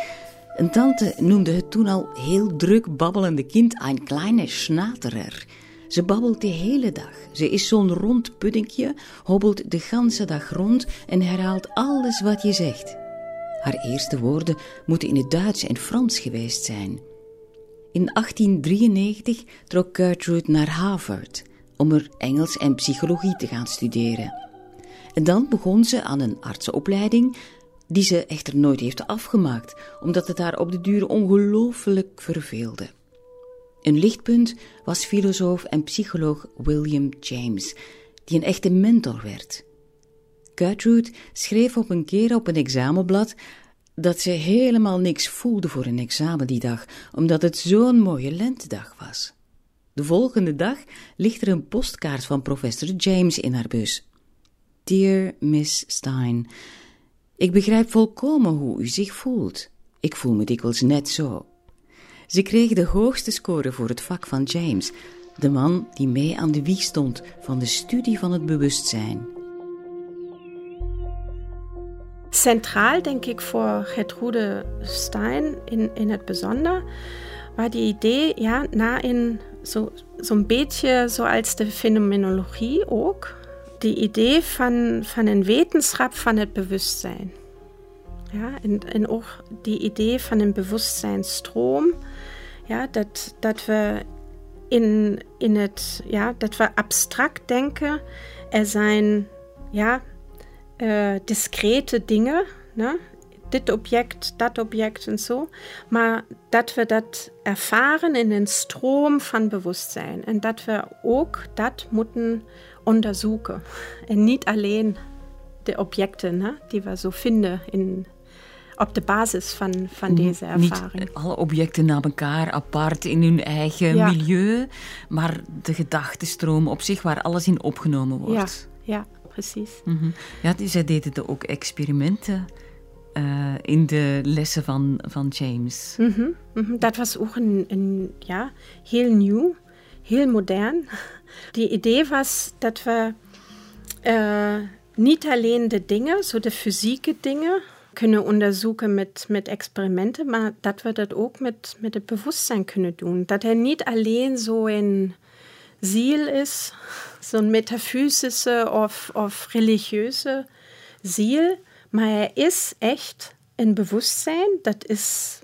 C: Een tante noemde het toen al heel druk babbelende kind een kleine schnaterer. Ze babbelt de hele dag. Ze is zo'n rond puddingje, hobbelt de ganse dag rond en herhaalt alles wat je zegt. Haar eerste woorden moeten in het Duits en Frans geweest zijn. In 1893 trok Gertrude naar Harvard om er Engels en psychologie te gaan studeren. En dan begon ze aan een artsenopleiding, die ze echter nooit heeft afgemaakt, omdat het haar op de duur ongelooflijk verveelde. Een lichtpunt was filosoof en psycholoog William James, die een echte mentor werd. Gertrude schreef op een keer op een examenblad dat ze helemaal niks voelde voor een examen die dag, omdat het zo'n mooie lentedag was. De volgende dag ligt er een postkaart van professor James in haar bus. Dear Miss Stein, ik begrijp volkomen hoe u zich voelt. Ik voel me dikwijls net zo. Ze kreeg de hoogste score voor het vak van James, de man die mee aan de wieg stond van de studie van het bewustzijn.
G: Centraal, denk ik, voor Gertrude Stein in, in het bijzonder, war die idee, ja, na in zo'n zo beetje zoals de fenomenologie ook, die idee van, van een wetenschap van het bewustzijn. Ja, en, en ook die idee van een bewustzijnsstroom, ja, dat, dat we in, in het, ja, dat we abstract denken. Er zijn ja, uh, discrete dingen, ne? dit object, dat object en zo. Maar dat we dat ervaren in een stroom van bewustzijn. En dat we ook dat moeten onderzoeken. En niet alleen de objecten die we zo vinden in, op de basis van, van deze ervaring.
C: Niet alle objecten naar elkaar apart in hun eigen milieu, maar de gedachtenstroom op zich waar alles in opgenomen wordt.
G: Ja, ja precies.
C: Mm Ja, zij deden ook experimenten. Uh, in de lessen van, van James.
G: Mm -hmm, mm -hmm. Dat was ook een, een, ja, heel nieuw, heel modern. Die idee was dat we uh, niet alleen de dingen, zo de fysieke dingen, kunnen onderzoeken met, met experimenten, maar dat we dat ook met, met het bewustzijn kunnen doen. Dat er niet alleen zo een ziel is, zo'n metafysische of, of religieuze ziel, maar er is echt een bewustzijn, dat is,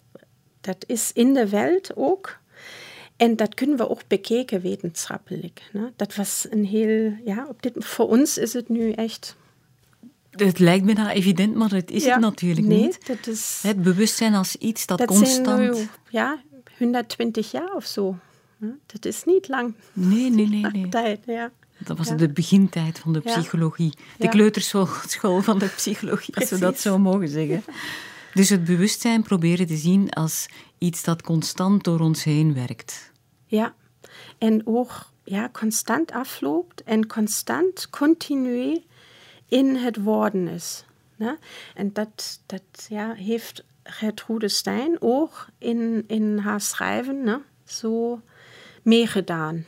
G: dat is in de wereld ook. En dat kunnen we ook bekeken wetenschappelijk. Ne? Dat was een heel, ja, op dit, voor ons is het nu echt
C: het lijkt me nou evident, maar het is het natuurlijk
G: nee,
C: niet.
G: Dat is,
C: het bewustzijn als iets dat, dat constant... Zijn
G: nu, ja, 120 jaar of zo. Dat is niet lang.
C: Nee, nee, nee. nee.
G: Tijd, ja.
C: Dat was de begintijd van de psychologie. De kleuterschool van de psychologie, als we dat zo mogen zeggen. Dus het bewustzijn proberen te zien als iets dat constant door ons heen werkt.
G: Ja, en ook ja, constant afloopt en constant, continu in het worden is. Ne? En dat, dat ja, heeft Gertrude Stein ook in, in haar schrijven ne, zo meegedaan.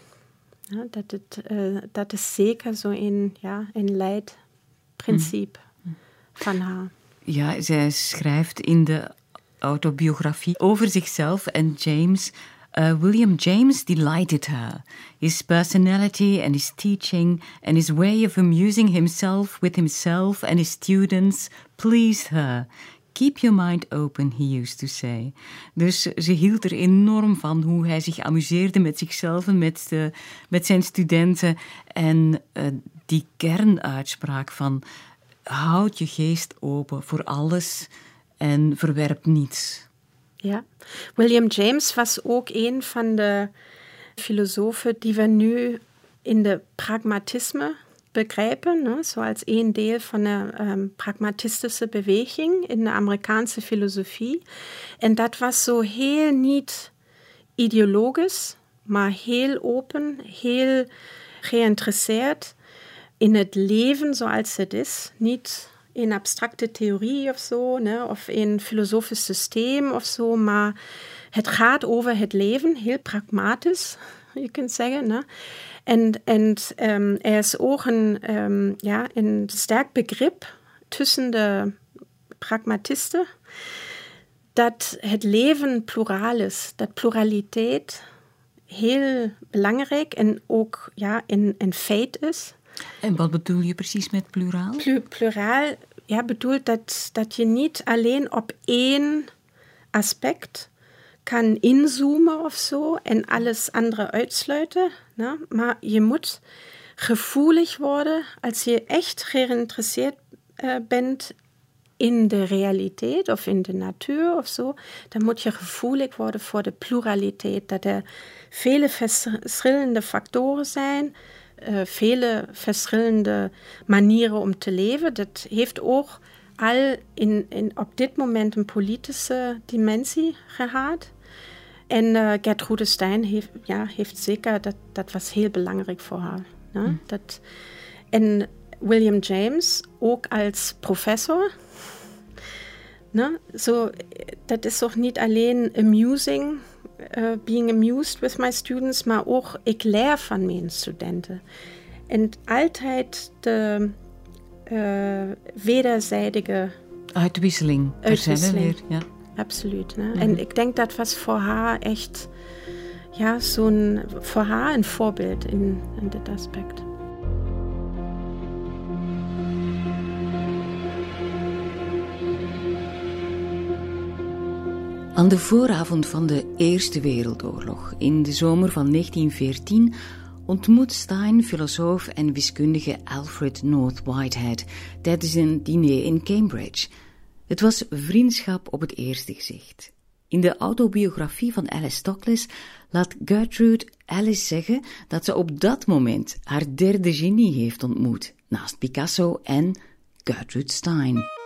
G: Ja, dat, het, uh, dat is zeker zo een, ja, een leidprincipe mm. van haar.
C: Ja, zij schrijft in de autobiografie over zichzelf en James. Uh, William James delighted her. His personality and his teaching and his way of amusing himself with himself and his students pleased her. Keep your mind open, he used to say. Dus ze hield er enorm van hoe hij zich amuseerde met zichzelf en met, met zijn studenten. En uh, die kernuitspraak van houd je geest open voor alles en verwerp niets.
G: Ja, William James was ook een van de filosofen die we nu in de pragmatisme begrijpen, ne, so als een deel van de um, pragmatistische beweging in de Amerikaanse filosofie. En dat was zo heel niet ideologisch, maar heel open, heel geïnteresseerd in het leven zoals het is. Niet in abstracte theorie of zo, ne, of in filosofisch systeem of zo, maar het gaat over het leven, heel pragmatisch, je kunt zeggen. Ne. En, en um, er is ook een, um, ja, een sterk begrip tussen de pragmatisten dat het leven pluraal is, dat pluraliteit heel belangrijk en ook ja, een, een feit is.
C: En wat bedoel je precies met pluraal?
G: Plu pluraal ja, bedoelt dat, dat je niet alleen op één aspect kan inzoomen of zo en alles andere uitsluiten. Nou, maar je moet gevoelig worden als je echt geïnteresseerd uh, bent in de realiteit of in de natuur of zo, dan moet je gevoelig worden voor de pluraliteit. Dat er vele verschillende factoren zijn, uh, vele verschillende manieren om te leven. Dat heeft ook al in, in, op dit moment een politische dimensie gehad. En uh, Gertrude Stein heeft, ja, heeft zeker, dat, dat was heel belangrijk voor haar. Ne? Hm. Dat, en William James ook als professor. Ne? So, dat is toch niet alleen amusing, uh, being amused with my students, maar ook ik leer van mijn studenten. En altijd de uh, wederzijdige
C: uitwisseling.
G: Uitwisseling. ja. Absoluut. Ne? Mhm. En ik denk dat was voor haar echt ja, zo'n, voor haar een voorbeeld in, in dit aspect.
C: Aan de vooravond van de Eerste Wereldoorlog, in de zomer van 1914, ontmoet Stein filosoof en wiskundige Alfred North Whitehead tijdens een diner in Cambridge. Het was vriendschap op het eerste gezicht. In de autobiografie van Alice Toklas laat Gertrude Alice zeggen dat ze op dat moment haar derde genie heeft ontmoet, naast Picasso en Gertrude Stein.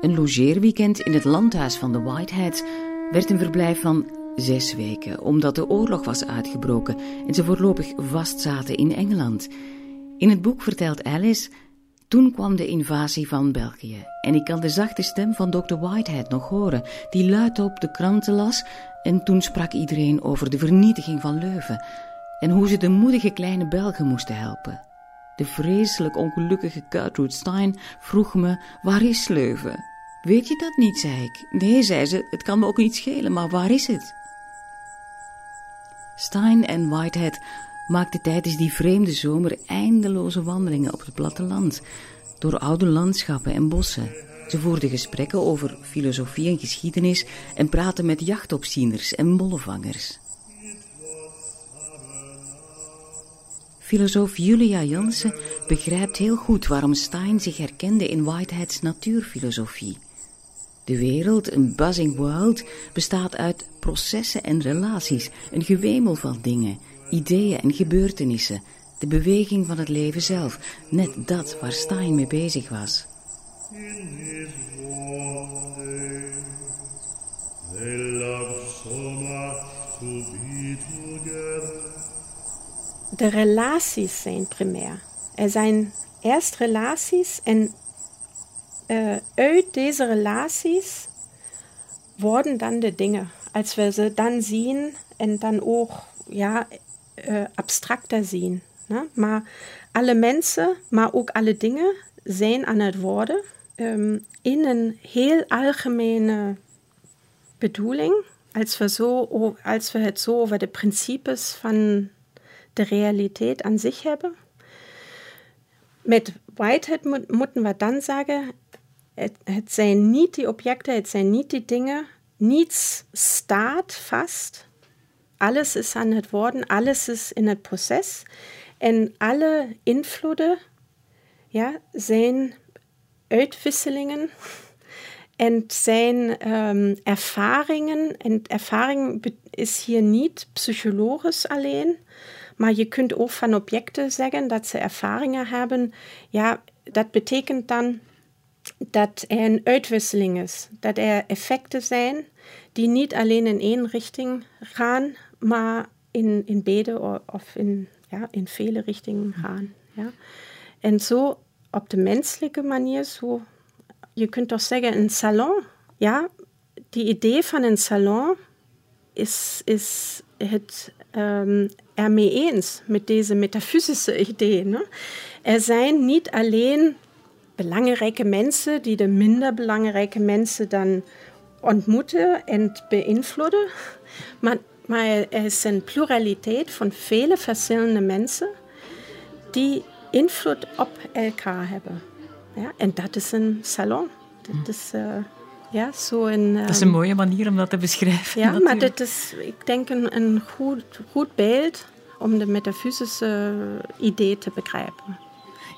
C: Een logeerweekend in het landhuis van de Whiteheads werd een verblijf van zes weken, omdat de oorlog was uitgebroken en ze voorlopig vastzaten in Engeland. In het boek vertelt Alice toen kwam de invasie van België en ik kan de zachte stem van Dr. Whitehead nog horen, die luid op de kranten las en toen sprak iedereen over de vernietiging van Leuven en hoe ze de moedige kleine Belgen moesten helpen. De vreselijk ongelukkige Gertrude Stein vroeg me, waar is Leuven? Weet je dat niet, zei ik. Nee, zei ze, het kan me ook niet schelen, maar waar is het? Stein en Whitehead maakte tijdens die vreemde zomer eindeloze wandelingen op het platteland, door oude landschappen en bossen. Ze voerden gesprekken over filosofie en geschiedenis en praten met jachtopzieners en bollevangers. Filosoof Julia Jansen begrijpt heel goed waarom Stein zich herkende in Whiteheads natuurfilosofie. De wereld, een buzzing world, bestaat uit processen en relaties, een gewemel van dingen, ideeën en gebeurtenissen, de beweging van het leven zelf, net dat waar Stein mee bezig was.
G: De relaties zijn primair. Er zijn eerst relaties en uh, uit deze relaties worden dan de dingen. Als we ze dan zien en dan ook ja, uh, abstracter zien. Ne? Maar alle mensen, maar ook alle dingen zijn aan het worden um, in een heel algemene bedoeling. Als we, zo, als we het zo over de principes van de realiteit aan zich hebben. Met Whitehead moeten we dan zeggen, het, het zijn niet die objecten, het zijn niet die dingen, niets staat vast. Alles is aan het worden, alles is in het proces. En alle invloeden ja, zijn uitwisselingen en zijn um, ervaringen. En ervaring is hier niet psychologisch alleen, maar je kunt ook van objecten zeggen dat ze ervaringen hebben. Ja, dat betekent dan dat er een uitwisseling is, dat er effecten zijn die niet alleen in één richting gaan, maar in, in beide of in, ja, in vele richtingen gaan. Ja. En zo op de menselijke manier, zo, je kunt toch zeggen, een salon, ja, die idee van een salon is, is het um, ermee eens met deze metafysische idee. Ne? Er zijn niet alleen belangrijke mensen die de minder belangrijke mensen dan ontmoeten en beïnvloeden, maar maar er is een pluraliteit van vele verschillende mensen die invloed op elkaar hebben. Ja, en dat is een salon. Dat is, uh, Ja, zo een,
C: dat is een mooie manier om dat te beschrijven.
G: Ja,
C: natuurlijk.
G: maar dit is, ik denk, een, een goed, goed beeld om de metafysische idee te begrijpen.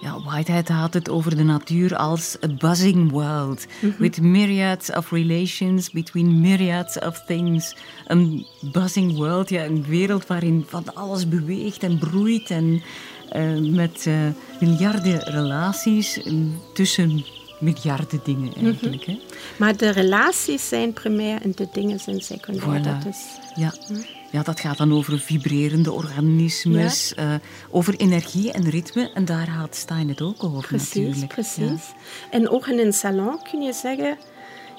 C: Ja, Whitehead had het over de natuur als a buzzing world, with myriads of relations between myriads of things. Een buzzing world, ja, een wereld waarin van alles beweegt en broeit en eh, met eh, miljarden relaties eh, tussen miljarden dingen eigenlijk. hè.
G: Maar de relaties zijn primair en de dingen zijn secundair.
C: Voilà.
G: Dat is,
C: Ja. ja, dat gaat dan over vibrerende organismes, eh, over energie en ritme. En daar had Stein het ook over
G: Precies,
C: natuurlijk.
G: precies. En ook in een salon kun je zeggen,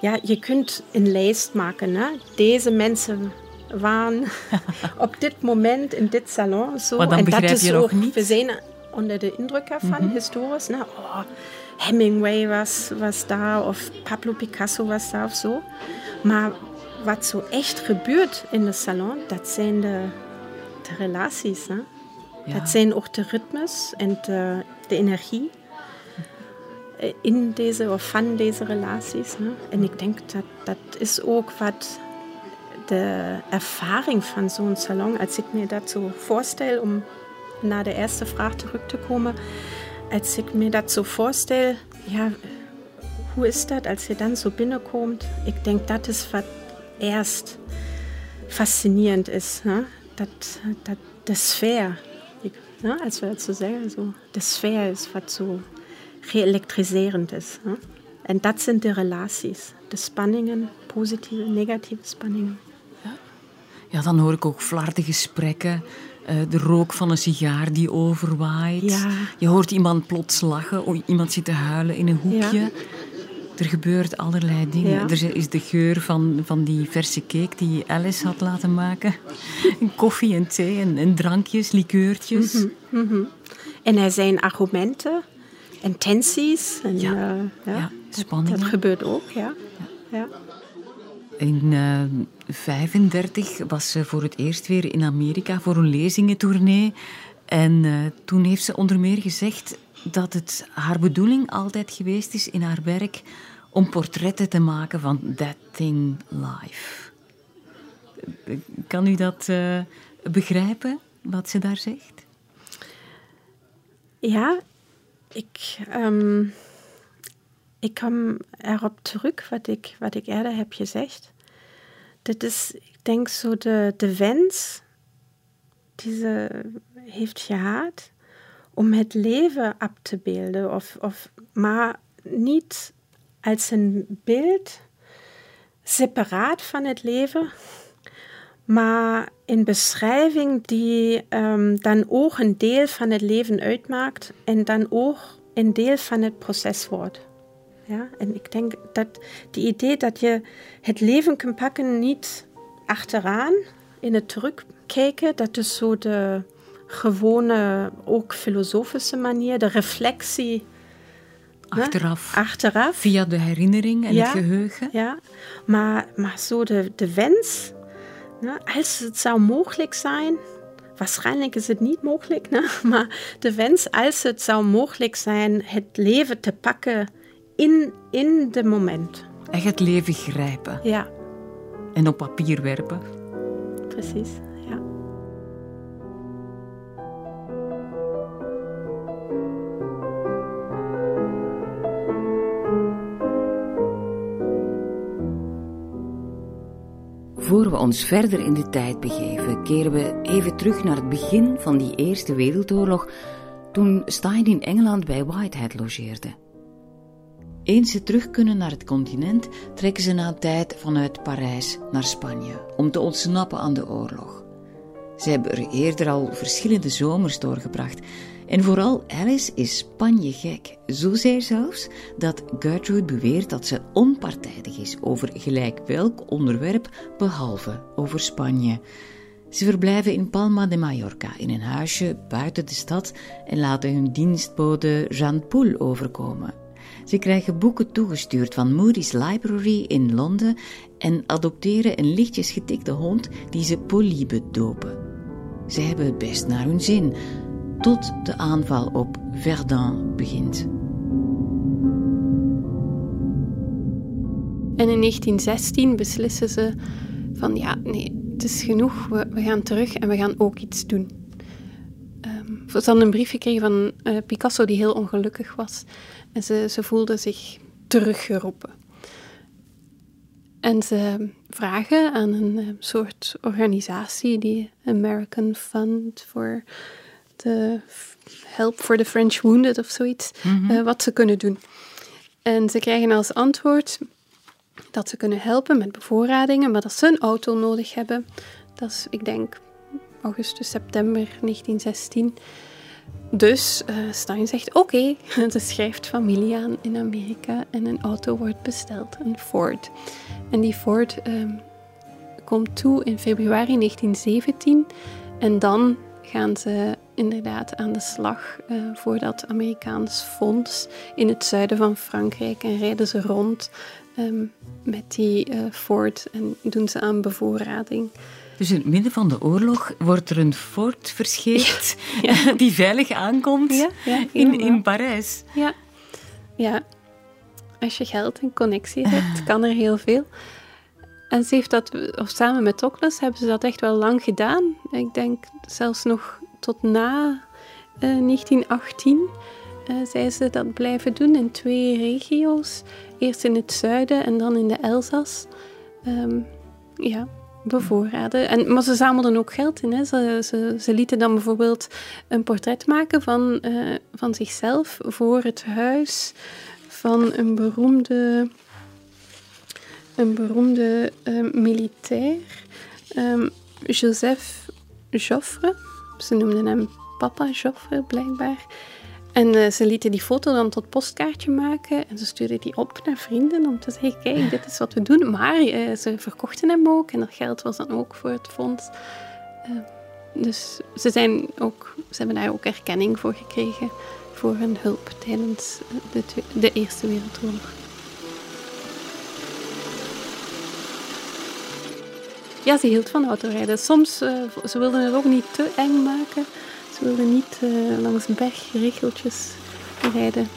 G: ja, je kunt een lijst maken. Hè? Deze mensen waren op dit moment in dit salon zo.
C: Maar dan
G: en dat is
C: je nog
G: ook,
C: niet.
G: we zijn onder de indruk ervan,
C: Mhm.
G: historisch. Nou, oh, Hemingway was, was daar of Pablo Picasso was daar of zo. Maar wat zo echt gebeurt in de salon, dat zijn de, de relaties. Hè?
C: Ja.
G: Dat zijn ook de ritmes en de, de energie in deze of van deze relaties. Hè? En ik denk dat dat is ook wat de ervaring van zo'n salon, als ik me dat zo voorstel, om naar de eerste vraag terug te komen, als ik me dat zo voorstel, ja, hoe is dat als je dan zo binnenkomt? Ik denk dat is wat eerst fascinerend is. Hè? Dat, dat de sfeer, ik, hè? als we het zo zeggen, zo, de sfeer is wat zo geëlektriserend is. Hè? En dat zijn de relaties, de spanningen, positieve, negatieve spanningen.
C: Ja, dan hoor ik ook flarde gesprekken. Eh, de rook van een sigaar die overwaait.
G: Ja.
C: Je hoort iemand plots lachen. of iemand zit te huilen in een hoekje.
G: Ja.
C: Er gebeurt allerlei dingen.
G: Ja.
C: Er is de geur van, van die verse cake die Alice had laten maken. Koffie en thee en, en drankjes, likeurtjes.
G: Mhm, mhm. En er zijn argumenten en tensies. En,
C: Ja.
G: eh, ja,
C: Ja,
G: dat-
C: spanningen.
G: Dat gebeurt ook, ja. ja.
C: In 1935 was ze voor het eerst weer in Amerika voor een lezingentournee. En eh, toen heeft ze onder meer gezegd dat het haar bedoeling altijd geweest is in haar werk om portretten te maken van that thing life. Kan u dat eh, begrijpen, wat ze daar zegt?
G: Ja, ik, ehm, ik kom erop terug wat ik, wat ik eerder heb gezegd. Dat is, ik denk, zo de, de wens die ze heeft gehad om het leven ab te beelden. Of, of, maar niet als een beeld separaat van het leven, maar een beschrijving die ehm, dan ook een deel van het leven uitmaakt en dan ook een deel van het proces wordt. Ja? En ik denk dat die idee dat je het leven kunt pakken niet achteraan in het terugkijken, dat is zo de gewone, ook filosofische manier, de reflectie. hè,
C: Achteraf. Via de herinnering en
G: Ja.
C: het geheugen.
G: Ja, maar, maar zo de, de wens, ne, als het zou mogelijk zijn, waarschijnlijk is het niet mogelijk, ne, maar de wens, als het zou mogelijk zijn, het leven te pakken in, in de moment.
C: Echt het leven grijpen
G: Ja,
C: en op papier werpen.
G: precies. Ja.
C: Voor we ons verder in de tijd begeven, keren we even terug naar het begin van die Eerste Wereldoorlog, toen Stein in Engeland bij Whitehead logeerde. Eens ze terug kunnen naar het continent, trekken ze na tijd vanuit Parijs naar Spanje om te ontsnappen aan de oorlog. Ze hebben er eerder al verschillende zomers doorgebracht. En vooral Alice is Spanje gek. Zozeer zelfs dat Gertrude beweert dat ze onpartijdig is over gelijk welk onderwerp behalve over Spanje. Ze verblijven in Palma de Mallorca in een huisje buiten de stad en laten hun dienstbode Jeanne Poul overkomen. Ze krijgen boeken toegestuurd van Moody's Library in Londen en adopteren een lichtjes getikte hond die ze Polybe dopen. Ze hebben het best naar hun zin, tot de aanval op Verdun begint.
E: En in 1916 beslissen ze van ja, nee, het is genoeg, we, gaan terug en we gaan ook iets doen. Um, ze hadden een brief gekregen van uh, Picasso die heel ongelukkig was. En ze, ze voelde zich teruggeroepen. En ze vragen aan een uh, soort organisatie, die American Fund for the Help for the French Wounded of zoiets, mm -hmm. uh, wat ze kunnen doen. En ze krijgen als antwoord dat ze kunnen helpen met bevoorradingen, maar dat ze een auto nodig hebben. Dat is, ik denk, augustus, september 1916. Dus uh, Stein zegt: Oké, okay. ze schrijft familie aan in Amerika en een auto wordt besteld, een Ford. En die Ford uh, komt toe in februari 1917 en dan gaan ze inderdaad aan de slag uh, voor dat Amerikaans fonds in het zuiden van Frankrijk en rijden ze rond um, met die uh, Ford en doen ze aan bevoorrading.
C: Dus in het midden van de oorlog wordt er een Ford verscheept ja. die veilig aankomt ja, ja, in, in Parijs.
E: Ja. ja, als je geld en connectie hebt, kan er heel veel. En ze heeft dat, of samen met Douglas hebben ze dat echt wel lang gedaan. Ik denk zelfs nog tot na uh, 1918 uh, zij ze dat blijven doen in twee regio's. Eerst in het zuiden en dan in de Elzas. Um, ja, bevoorraden. En, maar ze zamelden ook geld in. Hè. Ze, ze, ze lieten dan bijvoorbeeld een portret maken van, uh, van zichzelf voor het huis van een beroemde, een beroemde uh, militair, um, Joseph Joffre. Ze noemden hem papa Joffre, blijkbaar. En uh, ze lieten die foto dan tot postkaartje maken en ze stuurden die op naar vrienden om te zeggen, kijk, dit is wat we doen. Maar uh, ze verkochten hem ook en dat geld was dan ook voor het fonds. Uh, dus ze, zijn ook, ze hebben daar ook erkenning voor gekregen voor hun hulp tijdens de, de Eerste Wereldoorlog. Ja, ze hield van autorijden. Soms, ze wilden het ook niet te eng maken wilden niet uh, langs bergregeltjes rijden.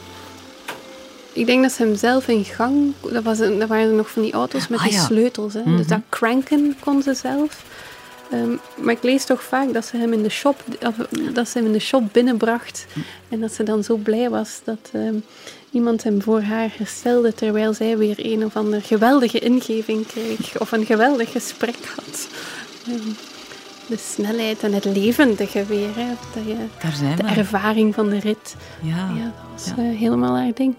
E: Ik denk dat ze hem zelf in gang... Dat, was een, dat waren nog van die auto's met ah, die sleutels. Hè. Dus dat mhm. cranken kon ze zelf. Um, maar ik lees toch vaak dat ze hem in de shop, of, dat ze hem in de shop binnenbracht. En dat ze dan zo blij was dat um, iemand hem voor haar herstelde. Terwijl zij weer een of andere geweldige ingeving kreeg. Of een geweldig gesprek had. Um, de snelheid en het levendige weer. Hè. Dat je,
C: Daar zijn
E: de
C: we.
E: ervaring van de rit. Ja, ja dat was ja. Uh, helemaal haar ding.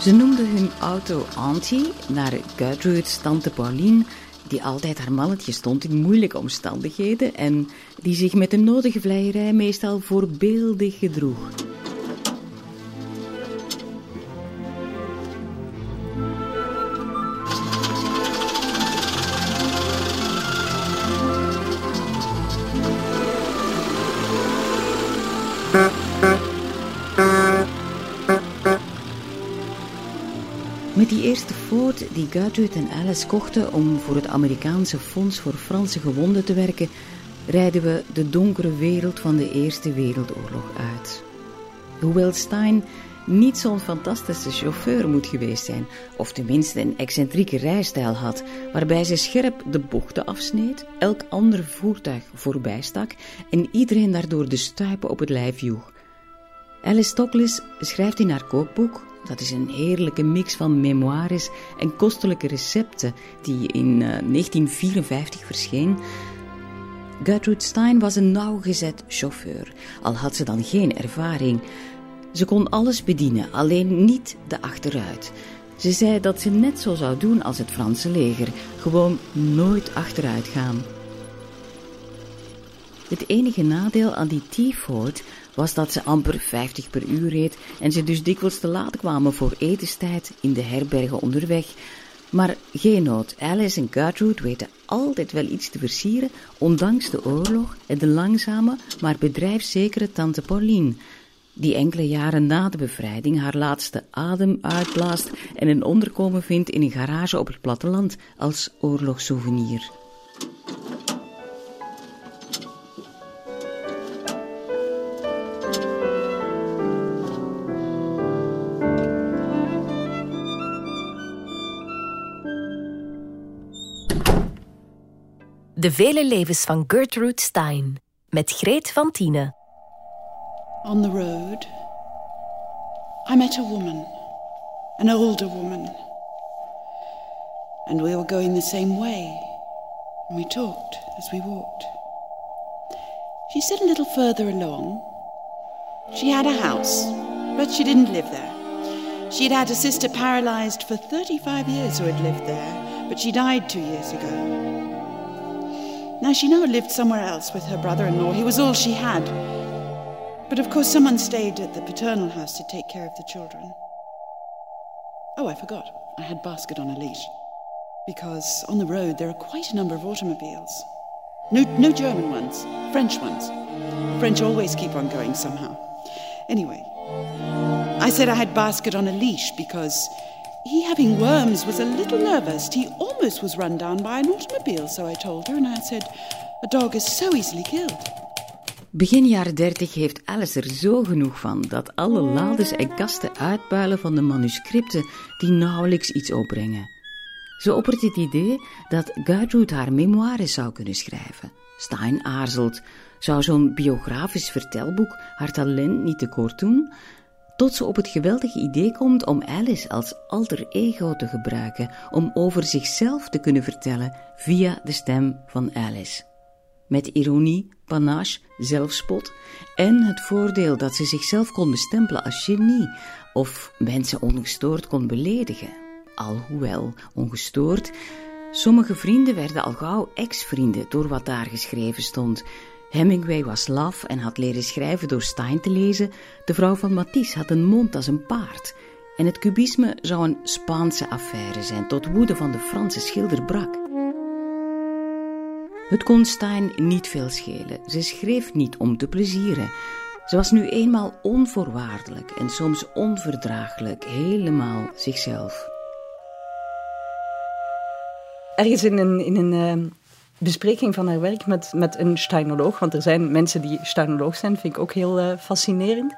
C: Ze noemden hun auto Auntie naar Gertrude's tante Pauline die altijd haar mannetje stond in moeilijke omstandigheden en die zich met de nodige vleierij meestal voorbeeldig gedroeg. Ford die Gertrude en Alice kochten om voor het Amerikaanse Fonds voor Franse Gewonden te werken, rijden we de donkere wereld van de Eerste Wereldoorlog uit. Hoewel Stein niet zo'n fantastische chauffeur moet geweest zijn, of tenminste een excentrieke rijstijl had, waarbij ze scherp de bochten afsneed, elk ander voertuig voorbij stak en iedereen daardoor de stuipen op het lijf joeg. Alice Stoklis schrijft in haar kookboek dat is een heerlijke mix van memoires en kostelijke recepten die in 1954 eh, verscheen. Gertrude Stein was een nauwgezet chauffeur, al had ze dan geen ervaring. Ze kon alles bedienen, alleen niet de achteruit. Ze zei dat ze net zo zou doen als het Franse leger, gewoon nooit achteruit gaan. Het enige nadeel aan die T-Ford was dat ze amper 50 per uur reed en ze dus dikwijls te laat kwamen voor etenstijd in de herbergen onderweg. Maar geen nood, Alice en Gertrude weten altijd wel iets te versieren, ondanks de oorlog en de langzame, maar bedrijfszekere tante Pauline. die enkele jaren na de bevrijding haar laatste adem uitblaast en een onderkomen vindt in een garage op het platteland als oorlogssouvenir.
A: De vele levens van Gertrude Stein met Greet van Tiene.
N: On the road, I met a woman, an older woman, and we were going the same way. And we talked as we walked. She said a little further along, she had a house, but she didn't live there. She had had a sister paralyzed for 35 years who had lived there, but she died two years ago. Now, she now lived somewhere else with her brother in law. He was all she had. But of course, someone stayed at the paternal house to take care of the children. Oh, I forgot. I had Basket on a leash. Because on the road there are quite a number of automobiles. No, no German ones, French ones. French always keep on going somehow. Anyway, I said I had Basket on a leash because he, having worms, was a little nervous. He almost was run down by an automobile, so I told her, and I said, A dog is so easily killed.
C: Begin jaren 30 heeft Alice er zo genoeg van dat alle lades en kasten uitpuilen van de manuscripten die nauwelijks iets opbrengen. Ze oppert het idee dat Gertrude haar memoires zou kunnen schrijven. Stein aarzelt. Zou zo'n biografisch vertelboek haar talent niet tekort doen? Tot ze op het geweldige idee komt om Alice als alter ego te gebruiken, om over zichzelf te kunnen vertellen via de stem van Alice. Met ironie, panache, zelfspot en het voordeel dat ze zichzelf kon bestempelen als genie of mensen ongestoord kon beledigen. Alhoewel ongestoord, sommige vrienden werden al gauw ex-vrienden door wat daar geschreven stond, Hemingway was laf en had leren schrijven door Stein te lezen. De vrouw van Matisse had een mond als een paard. En het cubisme zou een Spaanse affaire zijn, tot woede van de Franse schilder Brak. Het kon Stein niet veel schelen. Ze schreef niet om te plezieren. Ze was nu eenmaal onvoorwaardelijk en soms onverdraaglijk, helemaal zichzelf.
F: Ergens in een, in een uh bespreking van haar werk met, met een steinoloog, want er zijn mensen die steinoloog zijn, vind ik ook heel uh, fascinerend,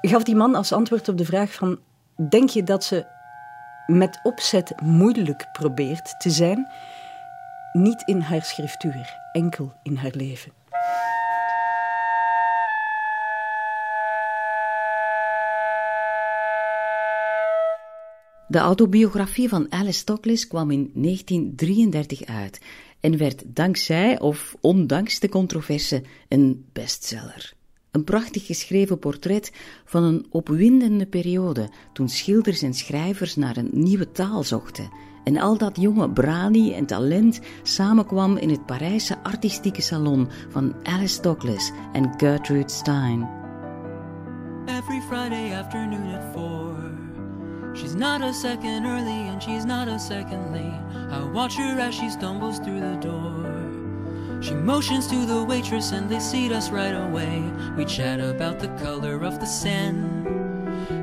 F: gaf die man als antwoord op de vraag van, denk je dat ze met opzet moeilijk probeert te zijn? Niet in haar schriftuur, enkel in haar leven.
C: De autobiografie van Alice Toklas kwam in 1933 uit en werd dankzij of ondanks de controverse een bestseller. Een prachtig geschreven portret van een opwindende periode toen schilders en schrijvers naar een nieuwe taal zochten en al dat jonge brani en talent samenkwam in het Parijse artistieke salon van Alice Douglas en Gertrude Stein. Every Friday afternoon at. She's not a second early and she's not a second late. I watch her as she stumbles through the door. She motions to the waitress and they seat us right away. We chat about the color of the Seine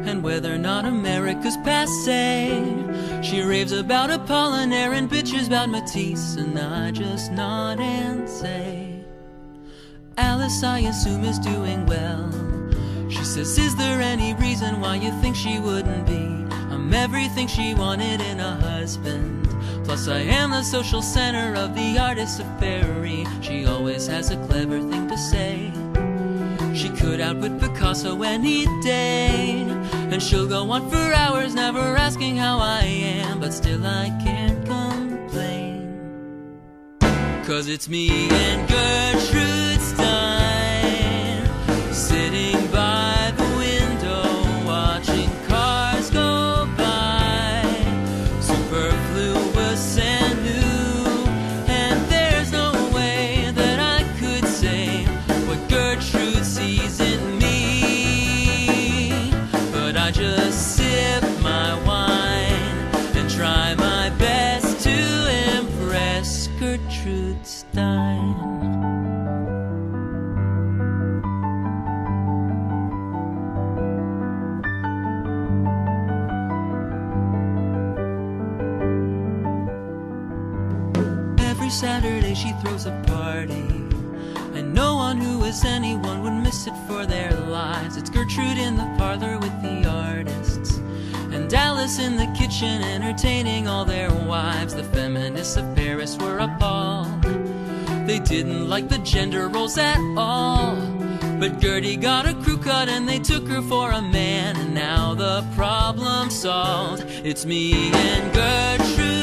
C: and whether or not America's passe. She raves about Apollinaire and bitches about Matisse, and I just nod and say, Alice, I assume, is doing well. She says, Is there any reason why you think she wouldn't be? I'm everything she wanted in a husband. Plus, I am the social center of the artists of. She always has a clever thing to say. She could outwit Picasso any day. And she'll go on for hours, never asking how I am. But still, I can't complain. Cause it's me and Gertrude
O: Throws a party. And no one who is anyone would miss it for their lives. It's Gertrude in the parlor with the artists. And Dallas in the kitchen entertaining all their wives. The feminists of Paris were appalled. They didn't like the gender roles at all. But Gertie got a crew cut and they took her for a man. And now the problem's solved. It's me and Gertrude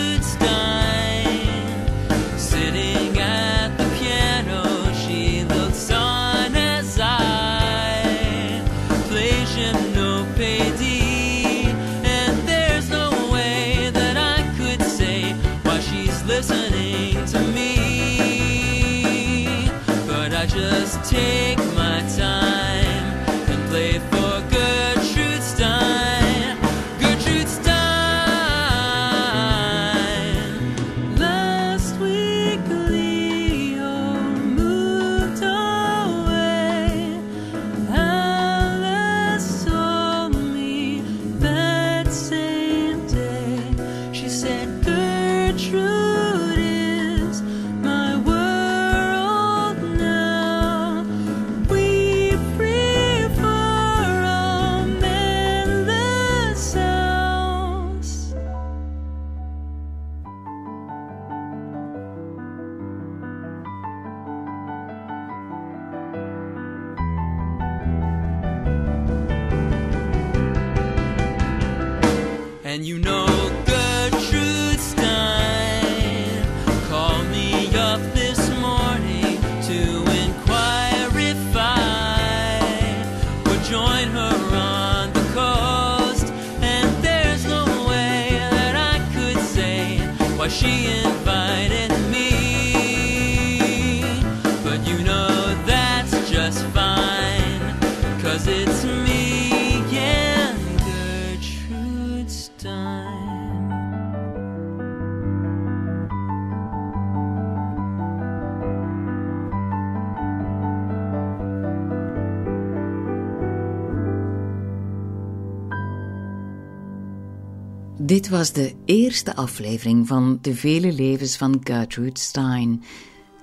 C: Dit was de eerste aflevering van De Vele Levens van Gertrude Stein.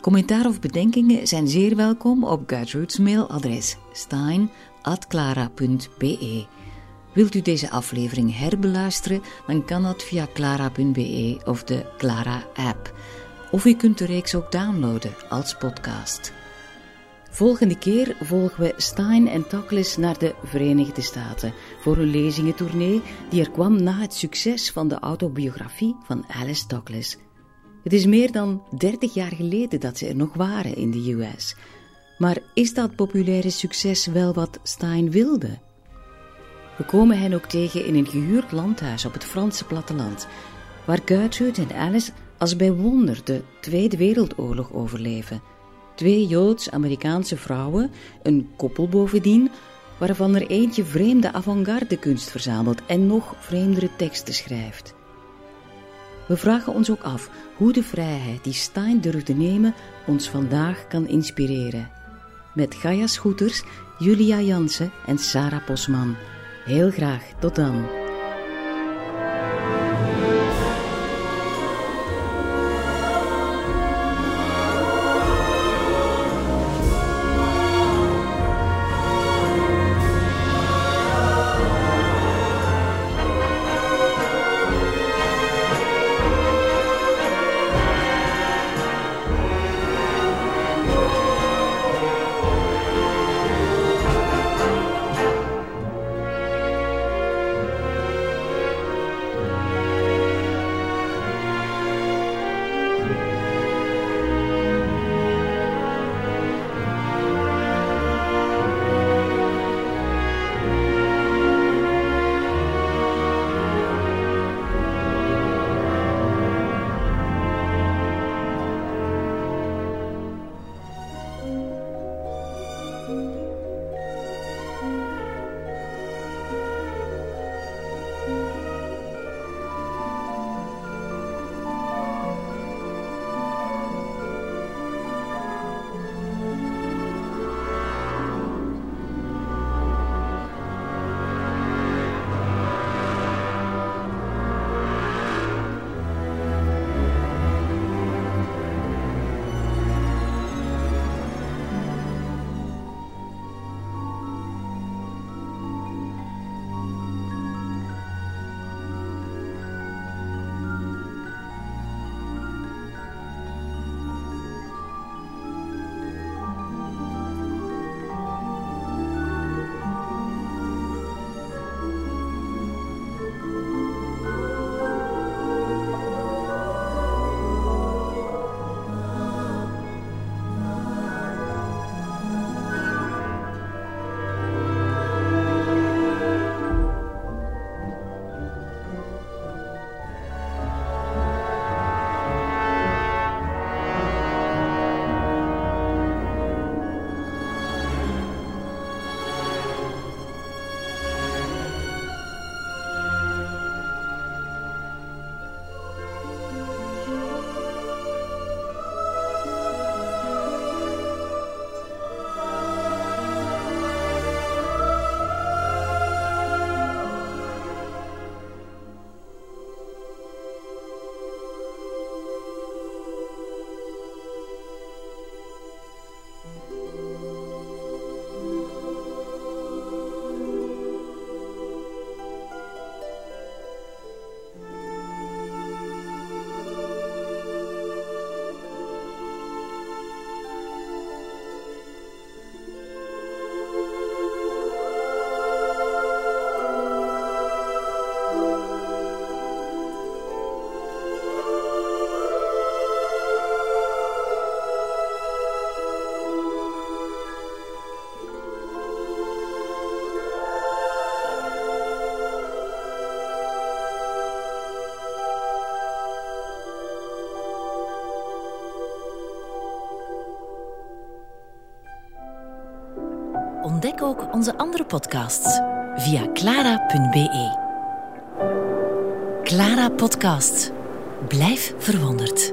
C: Commentaar of bedenkingen zijn zeer welkom op Gertrude's mailadres stein.clara.be. Wilt u deze aflevering herbeluisteren, dan kan dat via clara.be of de Clara-app. Of u kunt de reeks ook downloaden als podcast. Volgende keer volgen we Stein en Toklas naar de Verenigde Staten voor een lezingentournee die er kwam na het succes van de autobiografie van Alice Toklas. Het is meer dan 30 jaar geleden dat ze er nog waren in de US. Maar is dat populaire succes wel wat Stein wilde? We komen hen ook tegen in een gehuurd landhuis op het Franse platteland, waar Gertrude en Alice als bij wonder de Tweede Wereldoorlog overleven. Twee Joods-Amerikaanse vrouwen, een koppel bovendien, waarvan er eentje vreemde avant-garde kunst verzamelt en nog vreemdere teksten schrijft. We vragen ons ook af hoe de vrijheid die Stein durfde nemen ons vandaag kan inspireren. Met Gaia Scooters, Julia Jansen en Sarah Posman. Heel graag, tot dan.
A: Ook onze andere podcasts via clara.be. Clara Podcast. Blijf verwonderd.